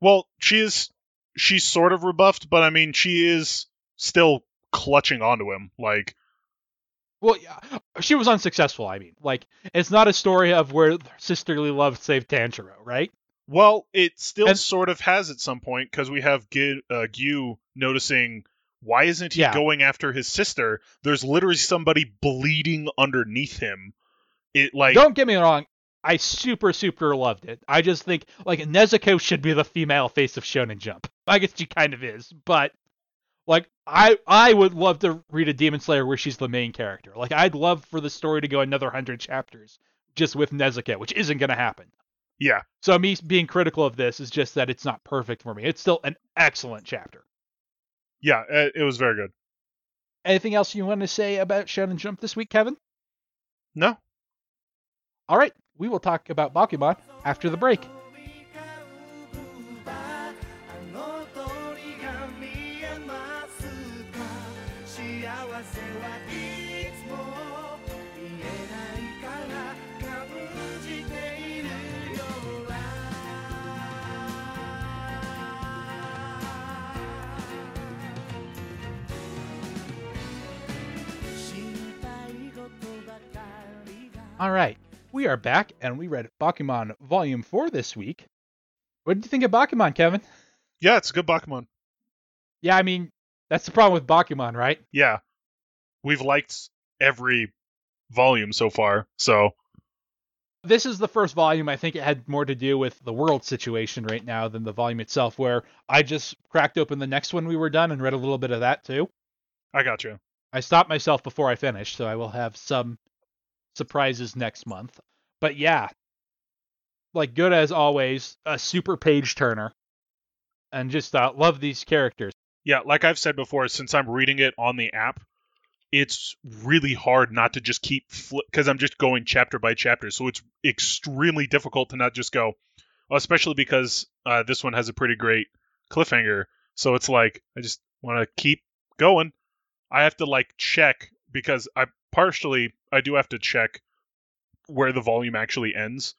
Well, she is she's sort of rebuffed, but I mean she is still clutching onto him. Like Well, yeah, she was unsuccessful. I mean, like it's not a story of where sisterly love saved Tanjiro, right? well, it still And- sort of has at some point because we have Gi- uh, Giyu noticing why isn't he Yeah. going after his sister? There's literally somebody bleeding underneath him. It like Don't get me wrong. I super super loved it. I just think like Nezuko should be the female face of Shonen Jump. I guess she kind of is, but like I I would love to read a Demon Slayer where she's the main character. Like I'd love for the story to go another hundred chapters just with Nezuko, which isn't gonna happen. yeah. So me being critical of this is just that it's not perfect for me. It's still an excellent chapter. Yeah, it, it was very good. Anything else you want to say about Shonen Jump this week, Kevin? No. All right, we will talk about Bakuman after the break. All right we are back, and we read Bakuman Volume 4 this week. What did you think of Bakuman, Kevin? Yeah, it's a good Bakuman. Yeah, I mean, that's the problem with Bakuman, right? Yeah. We've liked every volume so far, so This is the first volume. I think it had more to do with the world situation right now than the volume itself, where I just cracked open the next one we were done and read a little bit of that too. I got you. I stopped myself before I finished, so I will have some surprises next month. But yeah, like good as always, a super page turner, and just uh, love these characters. Yeah, like I've said before, since I'm reading it on the app, it's really hard not to just keep because I'm just going chapter by chapter. So it's extremely difficult to not just go, especially because uh, this one has a pretty great cliffhanger. So it's like I just want to keep going. I have to like check because I partially I do have to check where the volume actually ends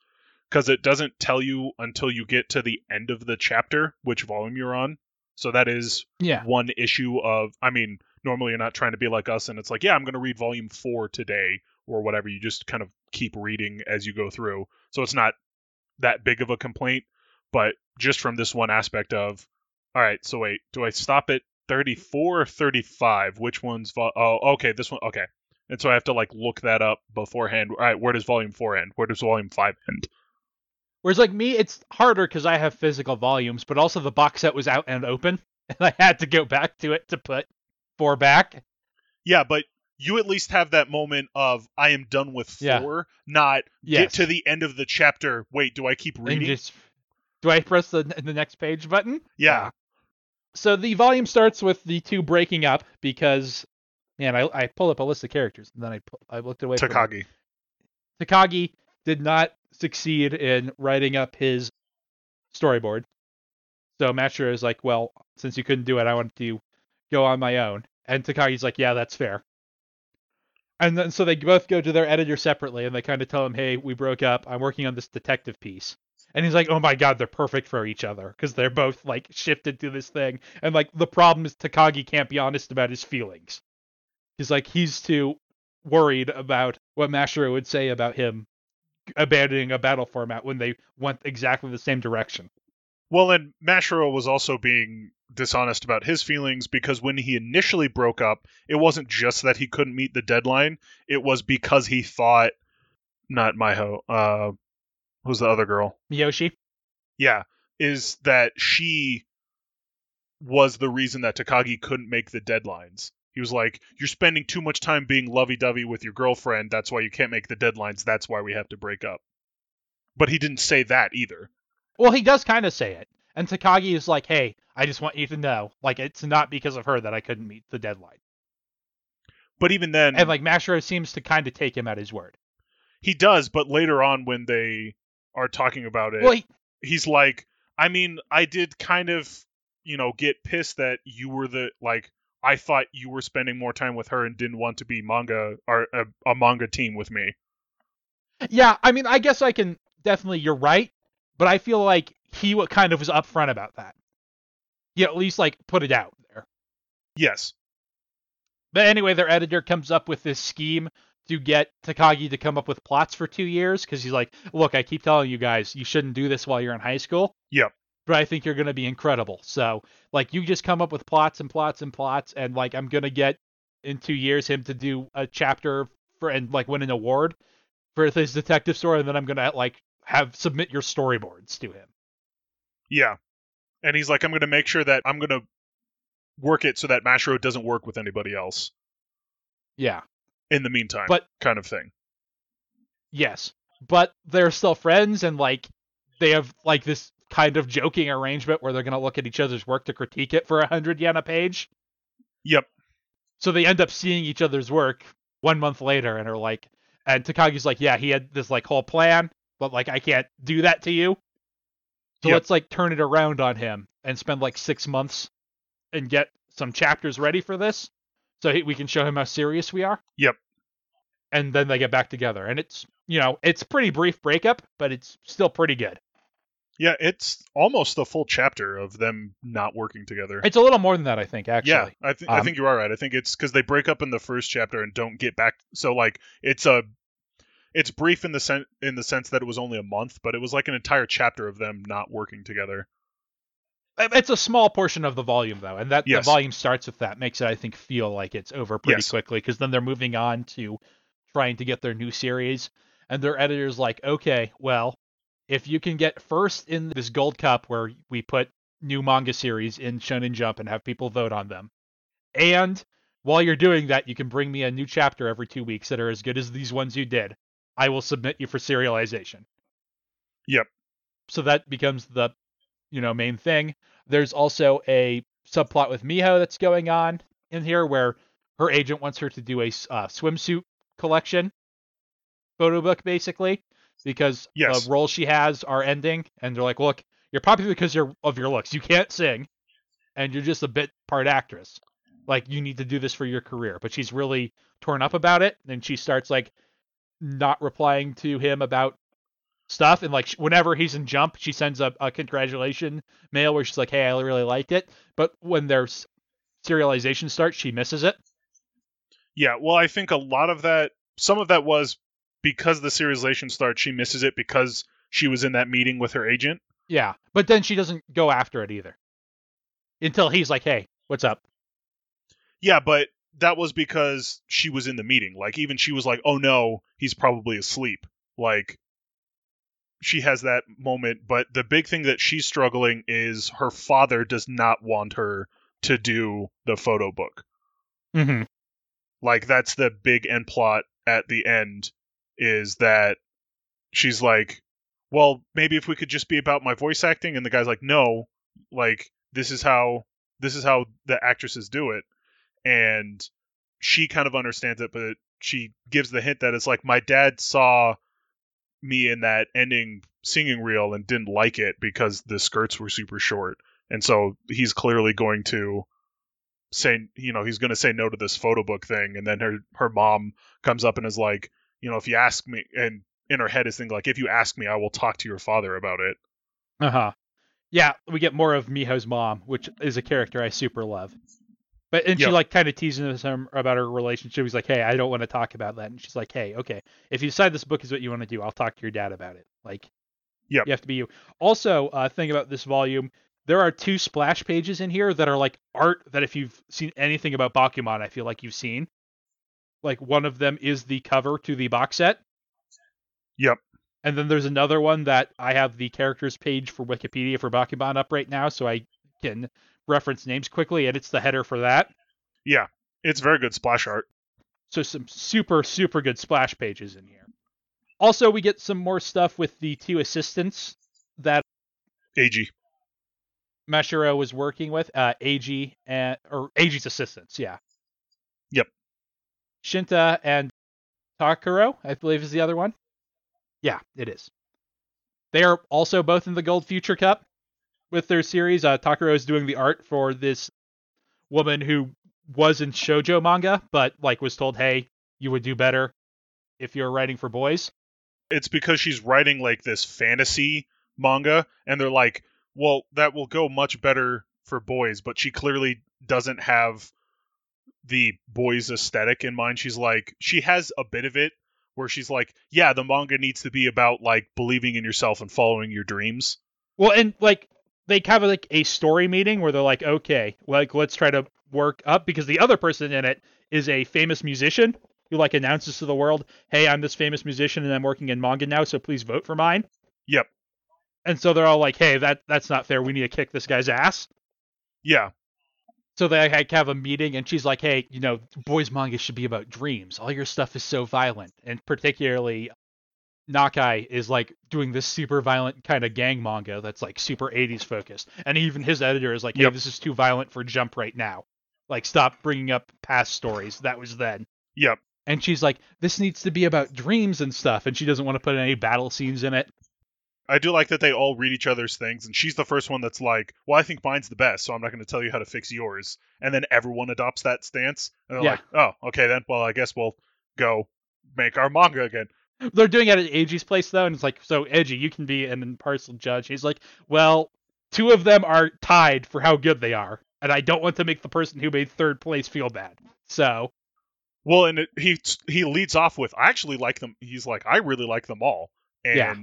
because it doesn't tell you until you get to the end of the chapter which volume you're on. So that is Yeah, one issue of I mean, normally you're not trying to be like us and it's like, yeah, I'm going to read volume 4 today or whatever. You just kind of keep reading as you go through. So it's not that big of a complaint, but just from this one aspect of all right, so wait, do I stop at 34 or 35? Which one's vol- Oh, okay, this one okay. And so I have to like look that up beforehand. All right, where does volume 4 end? Where does volume 5 end? Whereas like me, it's harder because I have physical volumes, but also the box set was out and open, <laughs> and I had to go back to it to put four back. Yeah, but you at least have that moment of I am done with 4, Yeah. not Yes. get to the end of the chapter. Wait, do I keep reading? just do I press the the next page button? yeah. So the volume starts with the two breaking up because, man, I I pulled up a list of characters and then I I looked away. Takagi. Takagi did not succeed in writing up his storyboard. So Mashiro is like, well, since you couldn't do it, I want to go on my own. And Takagi's like, yeah, that's fair. And then so they both go to their editor separately and they kind of tell him, hey, we broke up. I'm working on this detective piece. And he's like, oh my god, they're perfect for each other because they're both like shifted to this thing. And like the problem is Takagi can't be honest about his feelings. He's like, he's too worried about what Mashiro would say about him abandoning a battle format when they went exactly the same direction. Well, and Mashiro was also being dishonest about his feelings because when he initially broke up, it wasn't just that he couldn't meet the deadline, it was because he thought not Miho, uh who's the other girl? Miyoshi? Yeah, is that she was the reason that Takagi couldn't make the deadlines. He was like, "You're spending too much time being lovey-dovey with your girlfriend. That's why you can't make the deadlines. That's why we have to break up." But he didn't say that either. Well, he does kind of say it. And Takagi is like, hey, I just want you to know, like, it's not because of her that I couldn't meet the deadline. But even then, And, like, Mashiro seems to kind of take him at his word. he does. But later on, when they are talking about it, Well, he, he's like, I mean, I did kind of, you know, get pissed that you were the like. I thought you were spending more time with her and didn't want to be manga or a, a manga team with me. yeah, I mean, I guess I can definitely, you're right, but I feel like he kind of was upfront about that. He at least, like, put it out there. Yes. But anyway, their editor comes up with this scheme to get Takagi to come up with plots for two years because he's like, look, I keep telling you guys, you shouldn't do this while you're in high school. Yep. But I think you're going to be incredible. So, like, you just come up with plots and plots and plots, and, like, I'm going to get in two years him to do a chapter for and, like, win an award for his detective story, and then I'm going to, like, have submit your storyboards to him. Yeah. And he's like, I'm going to make sure that I'm going to work it so that Mashiro doesn't work with anybody else Yeah. in the meantime, But- kind of thing. Yes, but they're still friends, and like they have like this kind of joking arrangement where they're gonna look at each other's work to critique it for a hundred yen a page. Yep. So they end up seeing each other's work one month later and are like, and Takagi's like, yeah, he had this like whole plan, but like I can't do that to you. So Yep. let's like turn it around on him and spend like six months and get some chapters ready for this, so he, we can show him how serious we are. Yep. And then they get back together, and it's you know it's pretty brief breakup, but it's still pretty good. Yeah, it's almost the full chapter of them not working together. It's a little more than that, I think. Actually, yeah, I, th- I Um, think you are right. I think it's because they break up in the first chapter and don't get back. So like it's a it's brief in the sen- in the sense that it was only a month, but it was like an entire chapter of them not working together. It's a small portion of the volume though, and that Yes. the volume starts with that makes it, I think, feel like it's over pretty Yes. quickly because then they're moving on to trying to get their new series, and their editor's like, okay, well, if you can get first in this Gold Cup where we put new manga series in Shonen Jump and have people vote on them, and while you're doing that, you can bring me a new chapter every two weeks that are as good as these ones you did. I will submit you for serialization. Yep. So that becomes the, you know, main thing. There's also a subplot with Miho that's going on in here where her agent wants her to do a uh, swimsuit collection photo book basically because Yes. the roles she has are ending and they're like look you're popular because you're of your looks. You can't sing and you're just a bit part actress. Like you need to do this for your career. But she's really torn up about it and she starts like not replying to him about stuff and like whenever he's in jump she sends a, a congratulation mail where she's like hey i really liked it. But when there's serialization starts she misses it. Yeah, well, I think a lot of that, some of that was because the serialization starts, she misses it because she was in that meeting with her agent. yeah but then she doesn't go after it either until he's like hey what's up Yeah, but that was because she was in the meeting. Like, even she was like, oh no, he's probably asleep. Like, she has that moment. But the big thing that she's struggling is her father does not want her to do the photo book. mm-hmm. Like, that's the big end plot at the end is that she's like, well, maybe if we could just be about my voice acting. And the guy's like, no, like, this is how. This is how the actresses do it. And she kind of understands it, but she gives the hint that it's like my dad saw me in that ending singing reel and didn't like it because the skirts were super short. And so he's clearly going to say, you know, he's going to say no to this photo book thing. And then her, her mom comes up and is like, you know, if you ask me, and in her head is thinking like, if you ask me, I will talk to your father about it. Uh-huh. Yeah, we get more of Miho's mom, which is a character I super love. But and she like kind of teases him about her relationship. He's like, "Hey, I don't want to talk about that." And she's like, "Hey, okay, if you decide this book is what you want to do, I'll talk to your dad about it." Like, yeah, you have to be you. Also, uh, thing about this volume, there are two splash pages in here that are like art that if you've seen anything about Bakuman, I feel like you've seen. Like one of them is the cover to the box set. Yep. And then there's another one that I have the characters page for Wikipedia for Bakuman up right now, so I can reference names quickly, and it's the header for that. Yeah, it's very good splash art. So some super, super good splash pages in here. Also, we get some more stuff with the two assistants that Eiji. Mashiro was working with, uh, Eiji and or Eiji's assistants, yeah. Yep. Shinta and Takuro, I believe is the other one. Yeah, it is. They are also both in the Gold Future Cup with their series. Uh, Takuro is doing the art for this woman who was in shojo manga, but like was told, "Hey, you would do better if you're writing for boys." It's because she's writing like this fantasy manga, and they're like, well, that will go much better for boys, but she clearly doesn't have the boys aesthetic in mind. She's like, she has a bit of it where she's like, yeah, the manga needs to be about like believing in yourself and following your dreams. Well, and like they have like a story meeting where they're like, okay, like let's try to work up because the other person in it is a famous musician who like announces to the world, hey, I'm this famous musician and I'm working in manga now, so please vote for mine. Yep. And so they're all like, hey, that that's not fair. We need to kick this guy's ass. Yeah. So they like, have a meeting, and she's like, "Hey, you know, boys manga should be about dreams. All your stuff is so violent, and particularly Nakai is like doing this super violent kind of gang manga that's like super 80s focused. And even his editor is like, "Hey, Yep. this is too violent for Jump right now. Like stop bringing up past stories. That was then. Yep. And she's like, this needs to be about dreams and stuff, and she doesn't want to put any battle scenes in it. I do like that they all read each other's things, and she's the first one that's like, "Well, I think mine's the best, so I'm not going to tell you how to fix yours." And then everyone adopts that stance, and they're Yeah. like, "Oh, okay then. Well, I guess we'll go make our manga again." They're doing it at Eiji's place though, and it's like, so Eiji, you can be an impartial judge. He's like, well, two of them are tied for how good they are, and I don't want to make the person who made third place feel bad. So Well, and it, he he leads off with, "I actually like them." He's like, "I really like them all," and Yeah.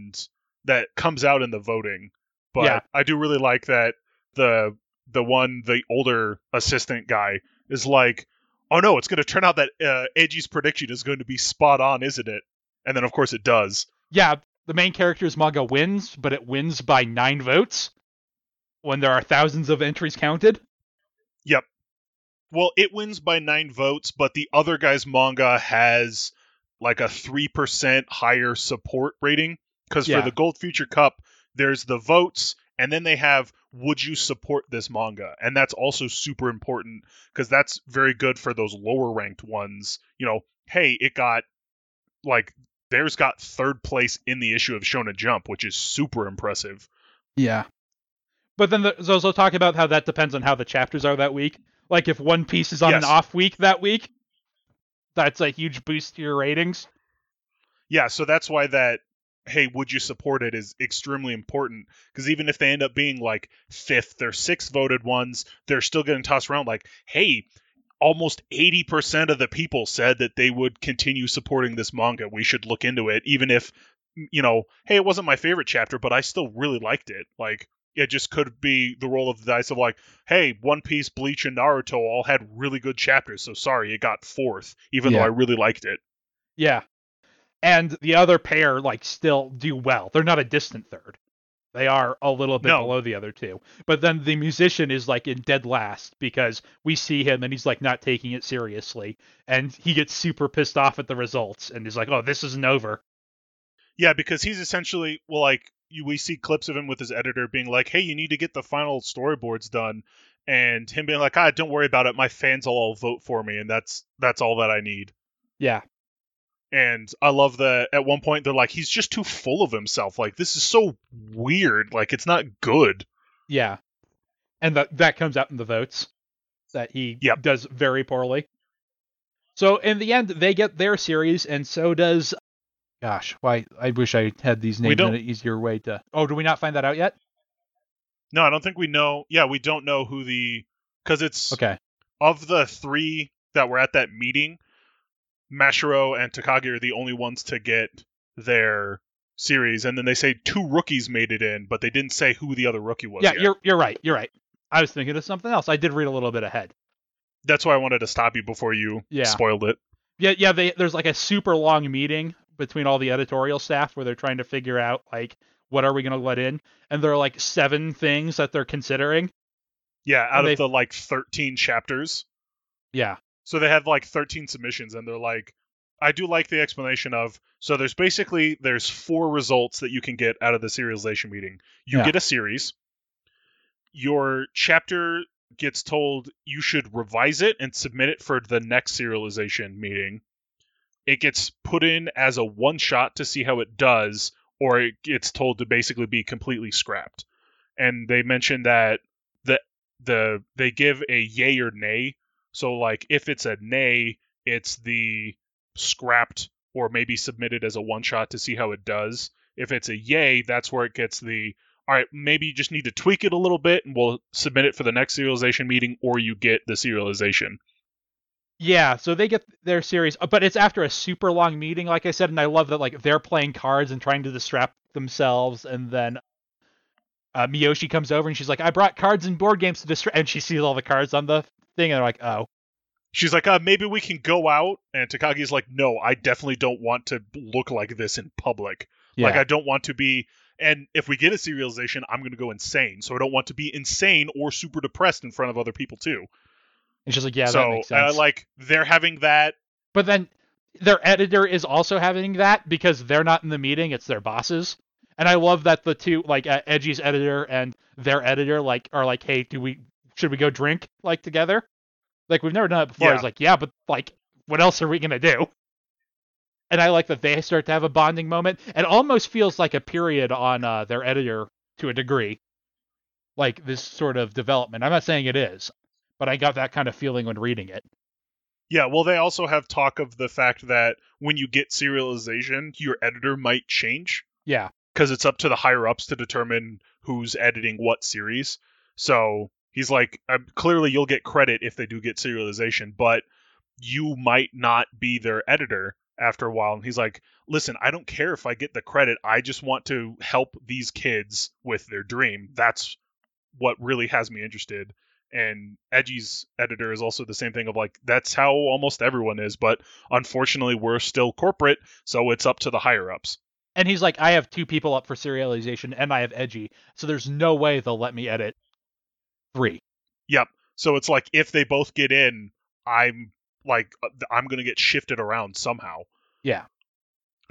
That comes out in the voting. But Yeah. I do really like that the the one the older assistant guy is like, "Oh no, it's going to turn out that uh, Eiji's prediction is going to be spot on, isn't it?" And then of course it does. yeah, the main character's manga wins, but it wins by nine votes when there are thousands of entries counted. Yep. Well, it wins by nine votes, but the other guy's manga has like a three percent higher support rating because Yeah. for the Gold Future Cup, there's the votes, and then they have would you support this manga, and that's also super important because that's very good for those lower ranked ones. You know, hey, it got like theirs got third place in the issue of Shonen Jump, which is super impressive. Yeah. But then there's also talk about how that depends on how the chapters are that week. Like if One Piece is on Yes. an off week that week, that's a huge boost to your ratings. Yeah, so that's why that hey, would you support it is extremely important because even if they end up being like fifth or sixth voted ones, they're still getting tossed around like, hey, almost 80% of the people said that they would continue supporting this manga. We should look into it even if you know, hey, it wasn't my favorite chapter, but I still really liked it. Like it just could be the roll of the dice of like, hey, One Piece, Bleach, and Naruto all had really good chapters, so sorry it got fourth, even though I really liked it. Yeah. And the other pair like still do well. They're not a distant third. They are a little bit No. below the other two. But then the musician is like in dead last because we see him and he's like not taking it seriously. And he gets super pissed off at the results and is like, Oh, this isn't over. Yeah, because he's essentially well, like we see clips of him with his editor being like, "Hey, you need to get the final storyboards done," and him being like, "Ah, don't worry about it. My fans will all vote for me, and that's that's all that I need." Yeah. And I love that at one point they're like, "He's just too full of himself. Like this is so weird. Like it's not good." Yeah. And that that comes out in the votes that he Yep. does very poorly. So in the end they get their series and so does gosh, why I wish I had these names in an easier way to Oh, do we not find that out yet? No, I don't think we know. Yeah, we don't know who the because it's Okay. of the three that were at that meeting, Mashiro and Takagi are the only ones to get their series, and then they say two rookies made it in, but they didn't say who the other rookie was. Yeah, yet. you're you're right. You're right. I was thinking of something else. I did read a little bit ahead. That's why I wanted to stop you before you Yeah. spoiled it. Yeah, yeah. They, there's like a super long meeting between all the editorial staff where they're trying to figure out like what are we going to let in, and there are like seven things that they're considering. Yeah, out They- of the like 13 chapters. Yeah, So they had like 13 submissions, and they're like, I do like the explanation of so there's basically there's four results that you can get out of the serialization meeting. You Yeah. get a series. Your chapter gets told you should revise it and submit it for the next serialization meeting. It gets put in as a one shot to see how it does, or it gets told to basically be completely scrapped. And they mentioned that the the they give a yay or nay. So like if it's a nay, it's the scrapped or maybe submitted as a one shot to see how it does. If it's a yay, that's where it gets the all right, maybe you just need to tweak it a little bit and we'll submit it for the next serialization meeting or you get the serialization. yeah. So they get their series, uh, but it's after a super long meeting, like I said, and I love that like they're playing cards and trying to distract themselves, and then. Uh, Miyoshi comes over and she's like, "I brought cards and board games to distract," and she sees all the cards on the thing, and they're like, "Oh, She's like, uh, maybe we can go out. And Takagi's like, no, I definitely don't want to look like this in public. yeah, Like, I don't want to be. And if we get a serialization, I'm going to go insane. So I don't want to be insane or super depressed in front of other people, too. and she's like, "Yeah, so that makes uh, sense." like, they're having that. But then their editor is also having that because they're not in the meeting; it's their bosses. And I love that the two, like uh, Eiji's editor and their editor, like are like, "Hey, do we should we go drink like together?" Like we've never done it before. Yeah. It's like, yeah, but like, what else are we gonna do? And I like that they start to have a bonding moment. It almost feels like a period on uh, their editor to a degree, like this sort of development. I'm not saying it is, but I got that kind of feeling when reading it. Yeah, well, they also have talk of the fact that when you get serialization, your editor might change Yeah, because it's up to the higher ups to determine who's editing what series. So he's like, uh, clearly you'll get credit if they do get serialization, but you might not be their editor after a while. And he's like, listen, I don't care if I get the credit. I just want to help these kids with their dream. That's what really has me interested. And Eiji's editor is also the same thing of like, that's how almost everyone is. But unfortunately, we're still corporate, so it's up to the higher ups. and he's like, I have two people up for serialization, and I have Edgy, so there's no way they'll let me edit three. Yep. So it's like if they both get in, I'm like uh, I'm gonna get shifted around somehow. Yeah.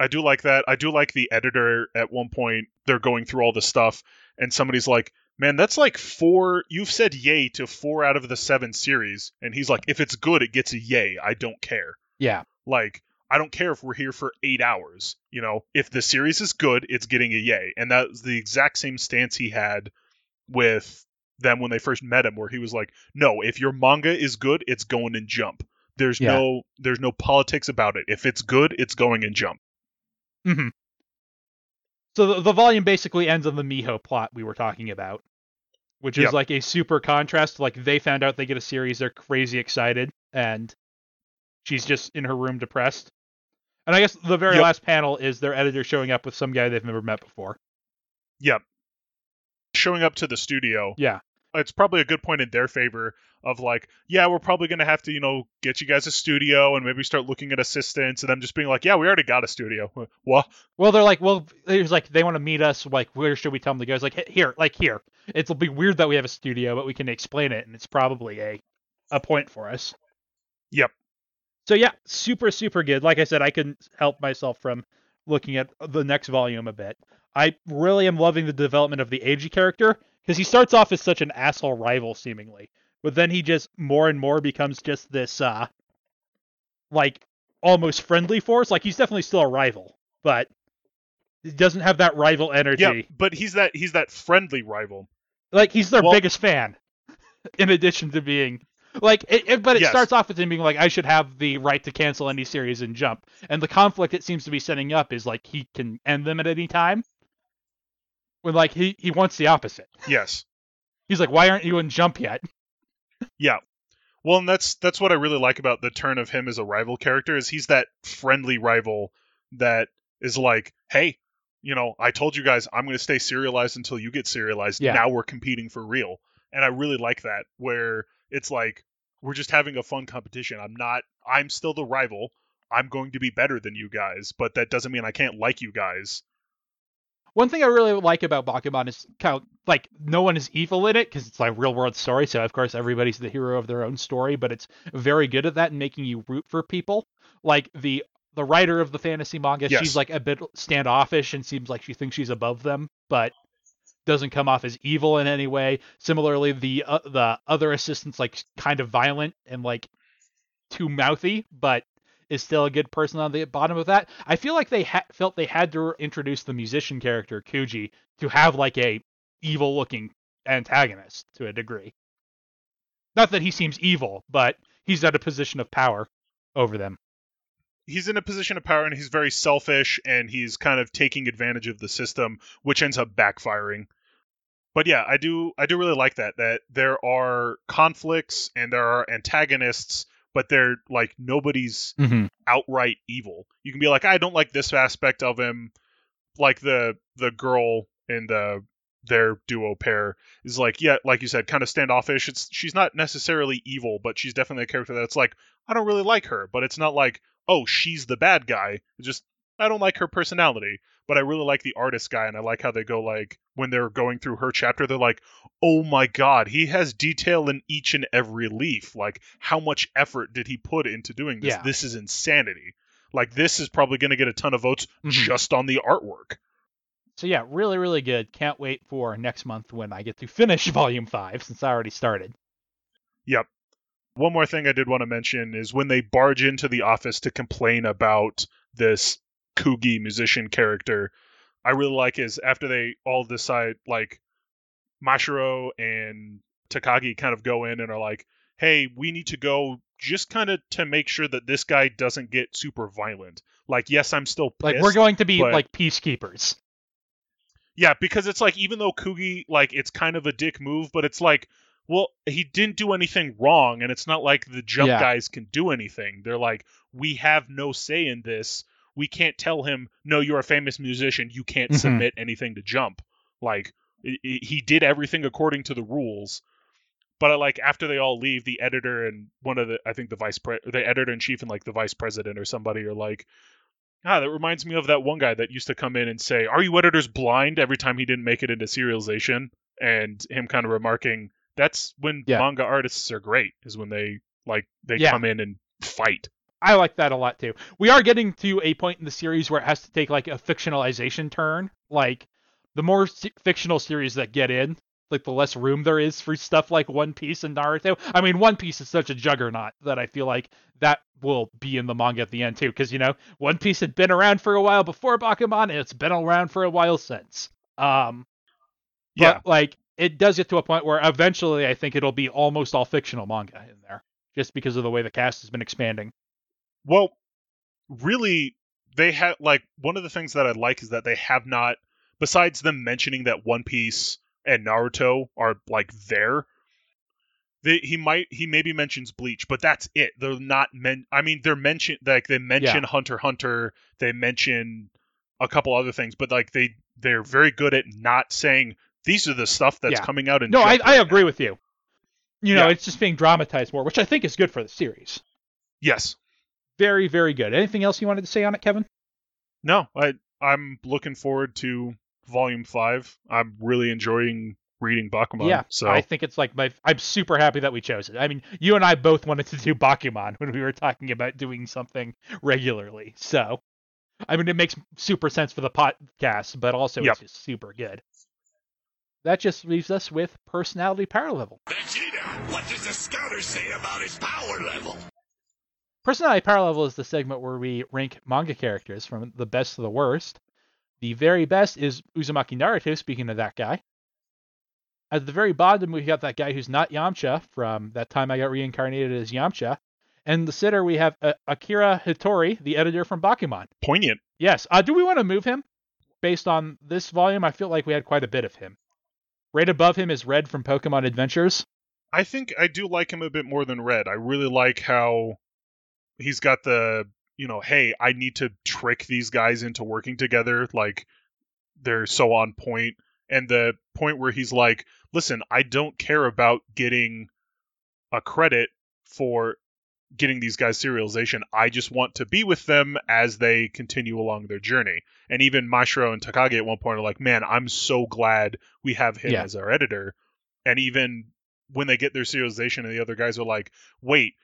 I do like that. I do like the editor at one point. They're going through all this stuff, and somebody's like, "Man, that's like four. You've said yay to four out of the seven series." And he's like, "If it's good, it gets a yay. I don't care. Yeah, Like, I don't care if we're here for eight hours. You know, if the series is good, it's getting a yay." And that was the exact same stance he had with them when they first met him, where he was like, "No, if your manga is good, it's going in Jump. There's Yeah. no there's no politics about it. If it's good, it's going in Jump." hmm So the, the volume basically ends on the Miho plot we were talking about, which is Yep. like a super contrast. Like they found out they get a series, they're crazy excited, and she's just in her room depressed. And I guess the very Yep. last panel is their editor showing up with some guy they've never met before. Yep. Showing up to the studio, Yeah, it's probably a good point in their favor of like, yeah, we're probably gonna have to, you know, get you guys a studio and maybe start looking at assistants and them just being like, yeah, we already got a studio. <laughs> What? Well, they're like, well, there's like they want to meet us. Like, where should we tell them to go? It's like here, like here. It'll be weird that we have a studio, but we can explain it, and it's probably a a point for us. Yep. So yeah, super super good. Like I said, I couldn't help myself from looking at the next volume a bit. I really am loving the development of the Eiji character because he starts off as such an asshole rival seemingly, but then he just more and more becomes just this uh like almost friendly force. Like he's definitely still a rival, but he doesn't have that rival energy. Yeah, but he's that he's that friendly rival. Like he's their Well- biggest fan, <laughs> in addition to being like. It, it- but it Yes. starts off with him being like, "I should have the right to cancel any series and jump." And the conflict it seems to be setting up is like he can end them at any time. When like he he wants the opposite. Yes. He's like, "Why aren't you in jump yet?" <laughs> Yeah. Well, and that's that's what I really like about the turn of him as a rival character is he's that friendly rival that is like, hey, you know, I told you guys I'm going to stay serialized until you get serialized. Yeah. Now we're competing for real, and I really like that where it's like we're just having a fun competition. I'm not. I'm still the rival. I'm going to be better than you guys, but that doesn't mean I can't like you guys. One thing I really like about Bakuman is kind of like no one is evil in it because it's like a real world story. So of course everybody's the hero of their own story, but it's very good at that and making you root for people. Like the the writer of the fantasy manga, Yes. she's like a bit standoffish and seems like she thinks she's above them, but doesn't come off as evil in any way. Similarly, the uh, the other assistant's like kind of violent and like too mouthy, but is still a good person on the bottom of that. I feel like they ha- felt they had to introduce the musician character Kuji to have like a evil looking antagonist to a degree. Not that he seems evil, but he's at a position of power over them. he's in a position of power and he's very selfish and he's kind of taking advantage of the system which ends up backfiring but yeah i do i do really like that that there are conflicts and there are antagonists but they're like nobody's Mm-hmm. outright evil. You can be like i don't like this aspect of him like the the girl in the their duo pair is like yeah like you said kind of standoffish. It's she's not necessarily evil but she's definitely a character that's like i don't really like her but it's not like oh she's the bad guy. It's just i don't like her personality but i really like the artist guy and i like how they go like when they're going through her chapter they're like oh my god he has detail in each and every leaf like how much effort did he put into doing this Yeah. this is insanity like this is probably going to get a ton of votes Mhm. just on the artwork So yeah, really, really good. Can't wait for next month when I get to finish <laughs> Volume Five since I already started. Yep. One more thing I did want to mention is when they barge into the office to complain about this Kugi musician character, I really like is after they all decide, like, Mashiro and Takagi kind of go in and are like, hey, we need to go just kind of to make sure that this guy doesn't get super violent. Like, yes, I'm still pissed. Like we're going to be but- like peacekeepers. Yeah, because it's like even though Kugi like it's kind of a dick move, but it's like, well, he didn't do anything wrong, and it's not like the jump Yeah. guys can do anything. They're like, we have no say in this. We can't tell him, no, you're a famous musician, you can't Mhm. submit anything to jump. Like i- i- he did everything according to the rules. But I, like after they all leave, the editor and one of the I think the vice pre the editor in chief and like the vice president or somebody are like, ah, that reminds me of that one guy that used to come in and say, "Are you editors blind?" every time he didn't make it into serialization, and him kind of remarking, "That's when Yeah. manga artists are great, is when they like they Yeah. come in and fight." I like that a lot too. We are getting to a point in the series where it has to take like a fictionalization turn. Like the more fictional series that get in, like the less room there is for stuff like One Piece and Naruto. I mean, One Piece is such a juggernaut that I feel like that will be in the manga at the end too, because you know One Piece had been around for a while before Bakuman, and it's been around for a while since. Um, but Yeah, like it does get to a point where eventually I think it'll be almost all fictional manga in there, just because of the way the cast has been expanding. Well, really, they have like one of the things that I like is that they have not, besides them mentioning that One Piece and Naruto are like there. They, he might he maybe mentions Bleach, but that's it. They're not men. I mean, they're mentioned like they mention Hunter Hunter. They mention a couple other things, but like they they're very good at not saying these are the stuff that's Yeah. coming out in. No, I, Jump I agree now." with you. You know, Yeah. it's just being dramatized more, which I think is good for the series. Yes. Very, very good. Anything else you wanted to say on it, Kevin? No, I I'm looking forward to volume five. I'm really enjoying reading Bakuman. yeah, So I think it's like my. I'm super happy that we chose it. I mean, you and I both wanted to do Bakuman when we were talking about doing something regularly. So, I mean, it makes super sense for the podcast, but also Yep. it's just super good. That just leaves us with personality power level. Vegeta, what does the scouter say about his power level? Personality power level is the segment where we rank manga characters from the best to the worst. The very best is Uzumaki Naruto, speaking of that guy. At the very bottom, we got that guy who's not Yamcha from that time I got reincarnated as Yamcha. And the sitter, we have uh, Akira Hattori, the editor from Bakuman. poignant. Yes. Uh, do we want to move him? Based on this volume, I feel like we had quite a bit of him. Right above him is Red from Pokemon Adventures. I think I do like him a bit more than Red. I really like how he's got the you know, hey, I need to trick these guys into working together. Like they're so on point. And the point where he's like, listen, I don't care about getting a credit for getting these guys serialization. I just want to be with them as they continue along their journey. And even Mashiro and Takagi at one point are like, man, I'm so glad we have him Yeah. as our editor. And even when they get their serialization and the other guys are like, wait,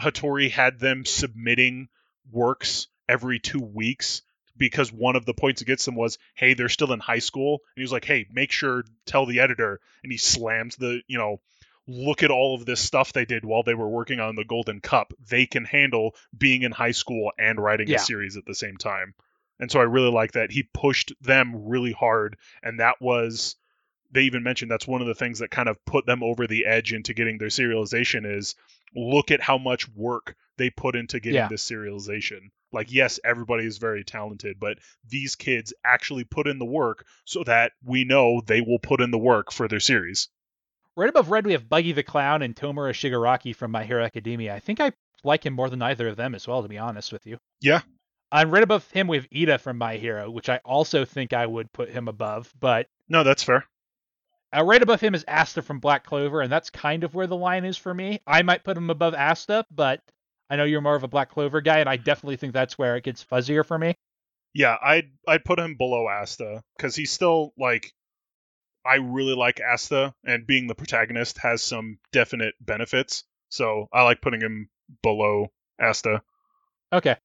Hattori had them submitting works every two weeks because one of the points against them was, hey, they're still in high school. And he was like, hey, make sure, tell the editor. And he slams the, you know, look at all of this stuff they did while they were working on the Golden Cup. They can handle being in high school and writing Yeah. a series at the same time. And so I really like that. He pushed them really hard. And that was, they even mentioned that's one of the things that kind of put them over the edge into getting their serialization is look at how much work they put into getting Yeah. this serialization. Like, yes, everybody is very talented, but these kids actually put in the work so that we know they will put in the work for their series. Right above Red, we have Buggy the Clown and Tomura Shigaraki from My Hero Academia. I think I like him more than either of them as well, to be honest with you. Yeah. And right above him, we have Iida from My Hero, which I also think I would put him above. But No, that's fair. Uh, right above him is Asta from Black Clover, and that's kind of where the line is for me. I might put him above Asta, but I know you're more of a Black Clover guy, and I definitely think that's where it gets fuzzier for me. Yeah, I'd I'd put him below Asta because he's still like I really like Asta and being the protagonist has some definite benefits. So I like putting him below Asta. Okay.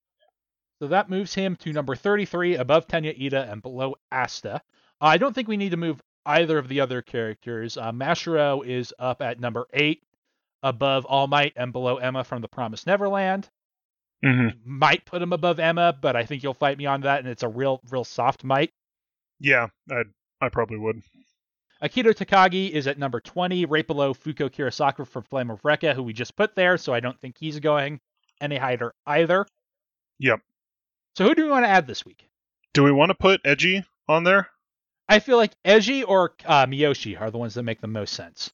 So that moves him to number 33, above Tenya Iida and below Asta. I don't think we need to move either of the other characters. Uh, Mashiro is up at number 8, above All Might and below Emma from The Promised Neverland. Mm-hmm. Might put him above Emma, but I think you'll fight me on that, and it's a real, real soft might. Yeah, I I probably would. Akito Takagi is at number 20, right below Fuko Kirasaka from Flame of Recca, who we just put there, so I don't think he's going any higher either. Yep. So who do we want to add this week? Do we want to put Eiji on there? I feel like Eiji or uh, Miyoshi are the ones that make the most sense.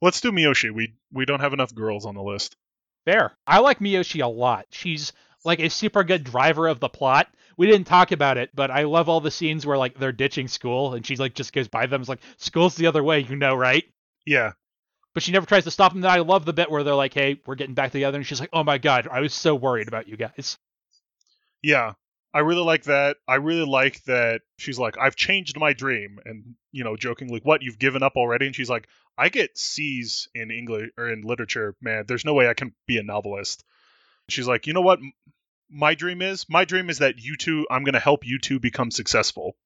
Let's do Miyoshi. We we don't have enough girls on the list. Fair. I like Miyoshi a lot. She's like a super good driver of the plot. We didn't talk about it, but I love all the scenes where like they're ditching school and she like just goes by them. It's like school's the other way, you know, right? Yeah. But she never tries to stop them. Then I love the bit where they're like, "Hey, we're getting back together," and she's like, "Oh my god, I was so worried about you guys." Yeah. I really like that. I really like that she's like, I've changed my dream, and you know, jokingly, what you've given up already? And she's like, I get C's in English or in literature, man. There's no way I can be a novelist. She's like, you know what? My dream is my dream is that you two. I'm gonna help you two become successful.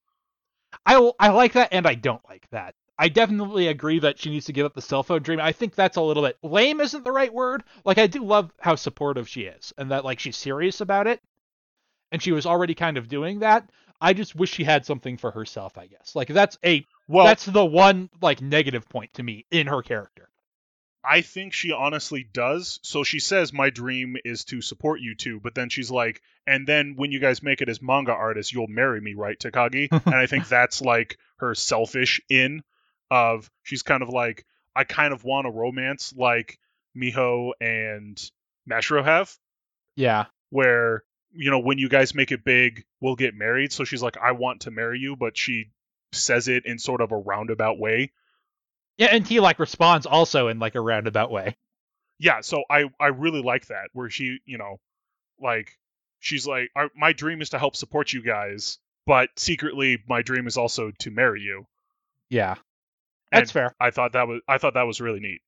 I I like that, and I don't like that. I definitely agree that she needs to give up the cell phone dream. I think that's a little bit lame, isn't the right word. Like I do love how supportive she is, and that like she's serious about it, and she was already kind of doing that. I just wish she had something for herself. I guess like that's a Well, that's the one like negative point to me in her character. I think she honestly does. So she says, My dream is to support you two. But then she's like, And then when you guys make it as manga artists, you'll marry me, right, Takagi? <laughs> and I think that's like her selfish in of she's kind of like, I kind of want a romance like Miho and Mashiro have, Yeah, where, you know, when you guys make it big, we'll get married. So she's like, I want to marry you, but she says it in sort of a roundabout way. yeah, and he like responds also in like a roundabout way. yeah so i i really like that where she you know like she's like my dream is to help support you guys but secretly my dream is also to marry you Yeah, that's And fair. i thought that was i thought that was really neat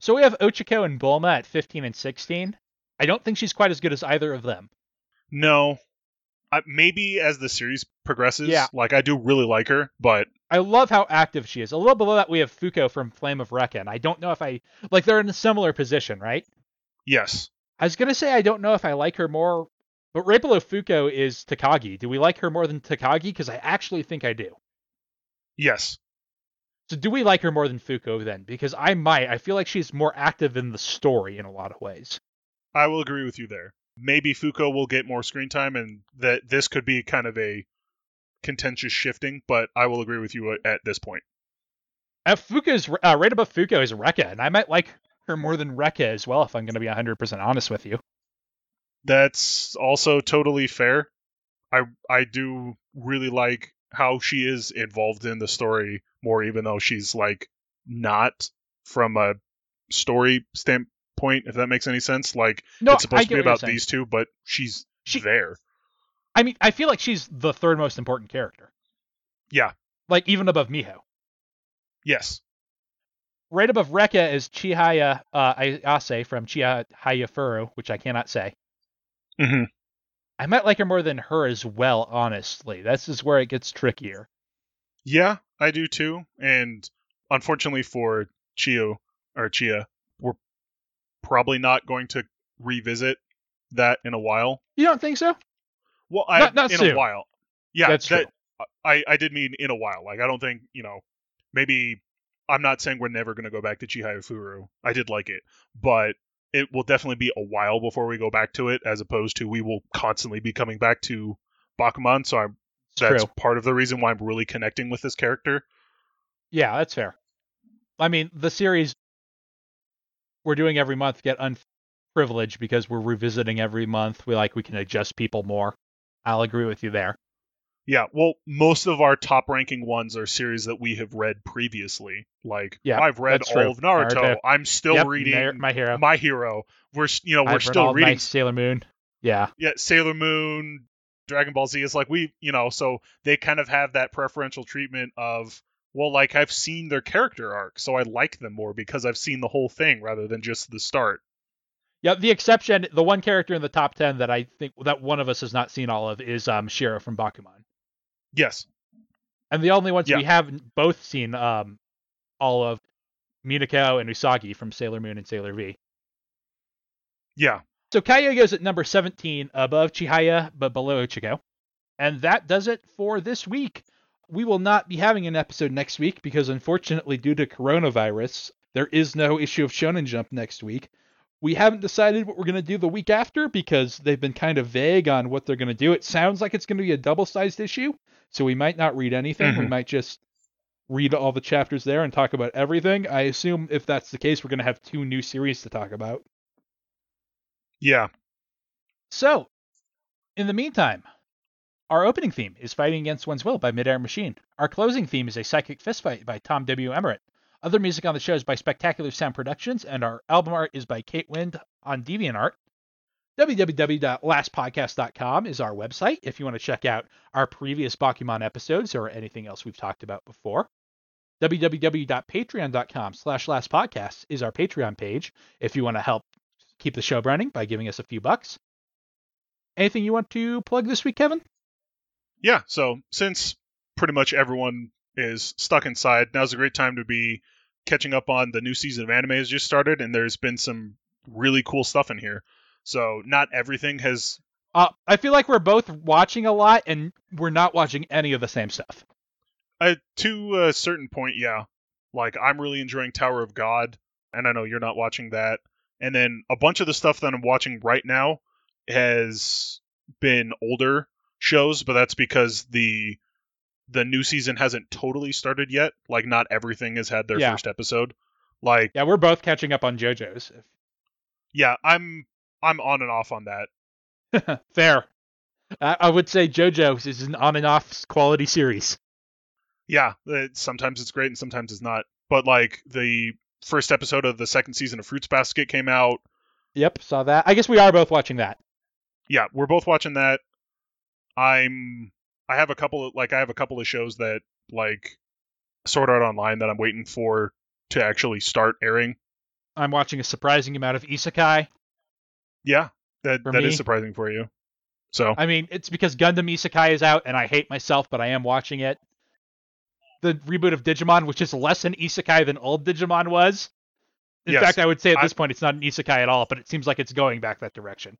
So we have Ochaco and Bulma at 15 and 16. I don't think she's quite as good as either of them. No I, maybe as the series progresses Yeah. like i do really like her but I love how active she is. A little below that, we have Fuko from Flame of Recca. I don't know if I like they're in a similar position, right? yes I was gonna say I don't know if I like her more, but right below Fuko is Takagi. Do we like her more than Takagi? Because I actually think I do. yes So do we like her more than Fuko then? Because I might. I feel like she's more active in the story in a lot of ways. i will agree with you there maybe fuko will get more screen time and that this could be kind of a contentious shifting but i will agree with you at, at this point Uh, Fuko's uh, right above Fuko is Rekka, and I might like her more than Rekka as well. If I'm gonna be 100% honest with you. That's also totally fair. I I do really like how she is involved in the story more, even though she's like not from a story standpoint. If that makes any sense, like No, it's supposed to be about these two, but she's She- there. I mean, I feel like she's the third most important character. Yeah. Like even above Miho. Yes. Right above Rekka is Chihaya uh, Ayase from Chihaya Furu, which I cannot say. hmm I might like her more than her as well, honestly. This is where it gets trickier. Yeah, I do too. And unfortunately for Chio or Chia, probably not going to revisit that in a while. You don't think so? Well, I Not- not in soon. a while. Yeah, That's that, I I did mean in a while. Like I don't think you know. Maybe I'm not saying we're never going to go back to Chihaya Furu. I did like it, but it will definitely be a while before we go back to it, as opposed to we will constantly be coming back to Bakuman. So I'm that's true. part of the reason why I'm really connecting with this character. Yeah, that's fair. I mean, the series we're doing every month get unprivileged because we're revisiting every month. We like we can adjust people more. I'll agree with you there. Yeah, well, most of our top ranking ones are series that we have read previously. Like Yeah, I've read all true. of Naruto. Naruto. I'm still Yep, reading my, hero. My Hero. We're you know we're I've still reading Sailor Moon. Yeah, yeah, Sailor Moon, Dragon Ball Z is like we, you know, so they kind of have that preferential treatment of well, like I've seen their character arc, so I like them more because I've seen the whole thing rather than just the start. yeah. The exception, the one character in the top ten that I think that one of us has not seen all of is um Shiro from Bakuman, Yes. and the only ones Yeah. we haven't both seen um all of Minako and Usagi from Sailor Moon and Sailor V. Yeah. So Kaya goes at number 17, above Chihaya, but below Ichigo. And that does it for this week. We will not be having an episode next week because, unfortunately, due to coronavirus, there is no issue of Shonen Jump next week. We haven't decided what we're going to do the week after because they've been kind of vague on what they're going to do. It sounds like it's going to be a double sized issue, so we might not read anything. We Mhm. might just read all the chapters there and talk about everything. I assume if that's the case, we're going to have two new series to talk about. Yeah. So, in the meantime, our opening theme is Fighting Against One's Will by Midair Machine. Our closing theme is A Psychic Fistfight by Tom W. Emmerich. Other music on the show is by Spectacular Sound Productions, and our album art is by Kate Wind on DeviantArt. www.lastpodcast.com is our website if you want to check out our previous Bakuman episodes or anything else we've talked about before. www.patreon.com slash lastpodcast is our Patreon page if you want to help keep the show running by giving us a few bucks. Anything you want to plug this week, Kevin? Yeah. So since pretty much everyone is stuck inside, now's a great time to be catching up on the new season of anime has just started, and there's been some really cool stuff in here. So not everything has. Uh, I feel like we're both watching a lot and we're not watching any of the same stuff. Uh, to a certain point, yeah. Like I'm really enjoying Tower of God, and I know you're not watching that. And then a bunch of the stuff that I'm watching right now has been older shows, but that's because the the new season hasn't totally started yet. Like not everything has had their Yeah. first episode. Like Yeah, we're both catching up on JoJo's. yeah, I'm I'm on and off on that. <laughs> Fair. I, I would say JoJo's is an on and off quality series. Yeah, it, sometimes it's great and sometimes it's not. But like the first episode of the second season of Fruits Basket came out. Yep, saw that. I guess we are both watching that. yeah, we're both watching that. I'm I have a couple of like I have a couple of shows that like Sword Art Online that I'm waiting for to actually start airing. I'm watching a surprising amount of isekai. Yeah, that that me- is surprising for you. So I mean, it's because Gundam Isekai is out, and I hate myself, but I am watching it. The reboot of Digimon, which is less an isekai than old Digimon was. In Yes, fact, I would say at I- this point it's not an isekai at all, but it seems like it's going back that direction.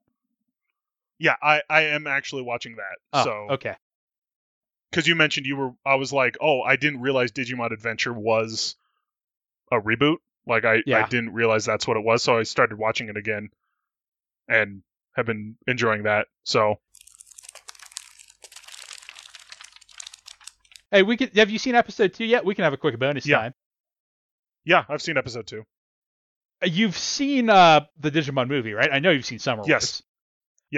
Yeah, I I am actually watching that. Oh, so okay. because you mentioned you were I was like, oh, I didn't realize Digimon Adventure was a reboot. Like I Yeah. I didn't realize that's what it was, so I started watching it again, and have been enjoying that. So Hey, we could. Have you seen episode two yet? We can have a quick bonus Yeah. time. yeah, I've seen episode two. Uh, You've seen uh the Digimon movie, right? I know you've seen Summer. Wars. Yes,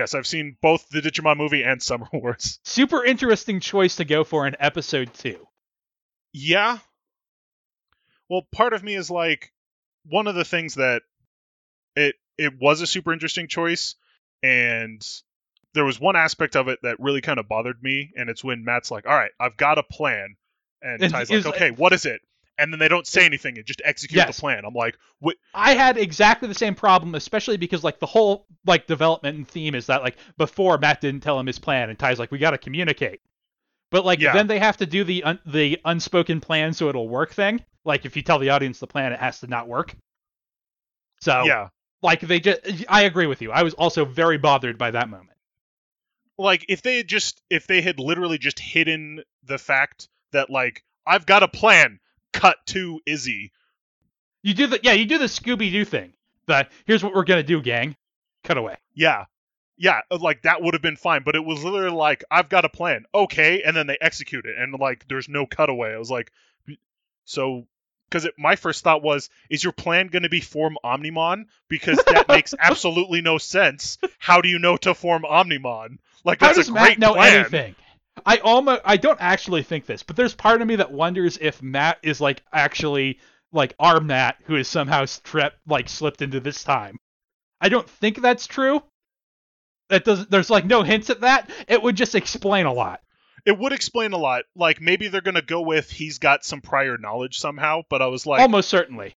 I've seen both the Digimon movie and Summer <laughs> Wars. Super interesting choice to go for in episode two. Yeah. Well, part of me is like one of the things that it it was a super interesting choice and there was one aspect of it that really kind of bothered me and it's when Matt's like, "All right, I've got a plan." And And Tai's like, "Okay, what is it?" And then they don't say anything and just execute Yes. the plan. I'm like, "What I had exactly the same problem, especially because like the whole like development and theme is that like before Matt didn't tell him his plan, and Tai's like, we got to communicate. But like Yeah. then they have to do the un- the unspoken plan so it'll work thing. Like if you tell the audience the plan, it has to not work. So yeah." like they just, I agree with you. I was also very bothered by that moment. Like if they had just if they had literally just hidden the fact that like I've got a plan, cut to Izzy. You do the yeah, you do the Scooby Doo thing. The here's what we're gonna do, gang. Cut away. Yeah. Yeah, uh, like that would have been fine, but it was literally like, I've got a plan. Okay, and then they execute it and like there's no cutaway. I was like so because my first thought was, is your plan going to be form Omnimon? Because that <laughs> makes absolutely no sense. How do you know to form Omnimon? Like How that's does a Matt know plan. anything? I almost I don't actually think this, but there's part of me that wonders if Matt is like actually like our Matt who is somehow strep like slipped into this time. I don't think that's true. That does there's like no hints at that. It would just explain a lot. It would explain a lot. Like maybe they're going to go with he's got some prior knowledge somehow, but I was like, Almost certainly.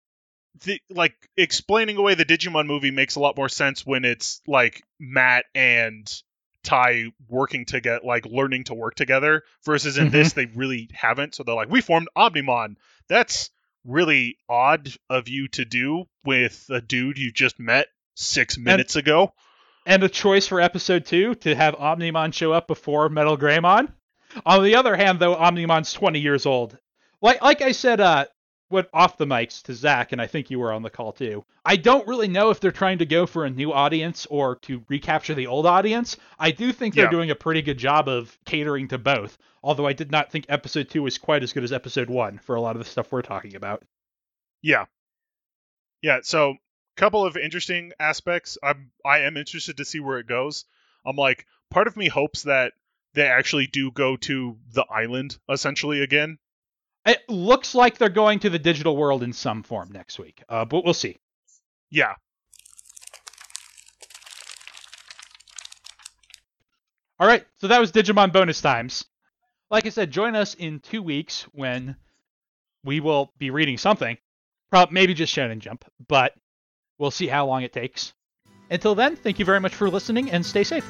the, like explaining away the Digimon movie makes a lot more sense when it's like Matt and Tai working together, like learning to work together, versus in Mhm. this they really haven't. So they're like, we formed Omnimon. That's really odd of you to do with a dude you just met six minutes ago. And a choice for episode two to have Omnimon show up before Metal Greymon. On the other hand, though, Omnimon's 20 years old. Like like I said, uh, what off the mics to Zach, and I think you were on the call too. I don't really know if they're trying to go for a new audience or to recapture the old audience. I do think they're Yeah. doing a pretty good job of catering to both. Although I did not think episode two was quite as good as episode one for a lot of the stuff we're talking about. Yeah. Yeah, so a couple of interesting aspects. I'm I am interested to see where it goes. I'm like part of me hopes that they actually do go to the island essentially again. It looks like they're going to the digital world in some form next week, uh, but we'll see. Yeah. All right, so that was Digimon bonus times. Like I said, join us in two weeks when we will be reading something. Probably maybe just Shonen Jump, but we'll see how long it takes. Until then, thank you very much for listening and stay safe.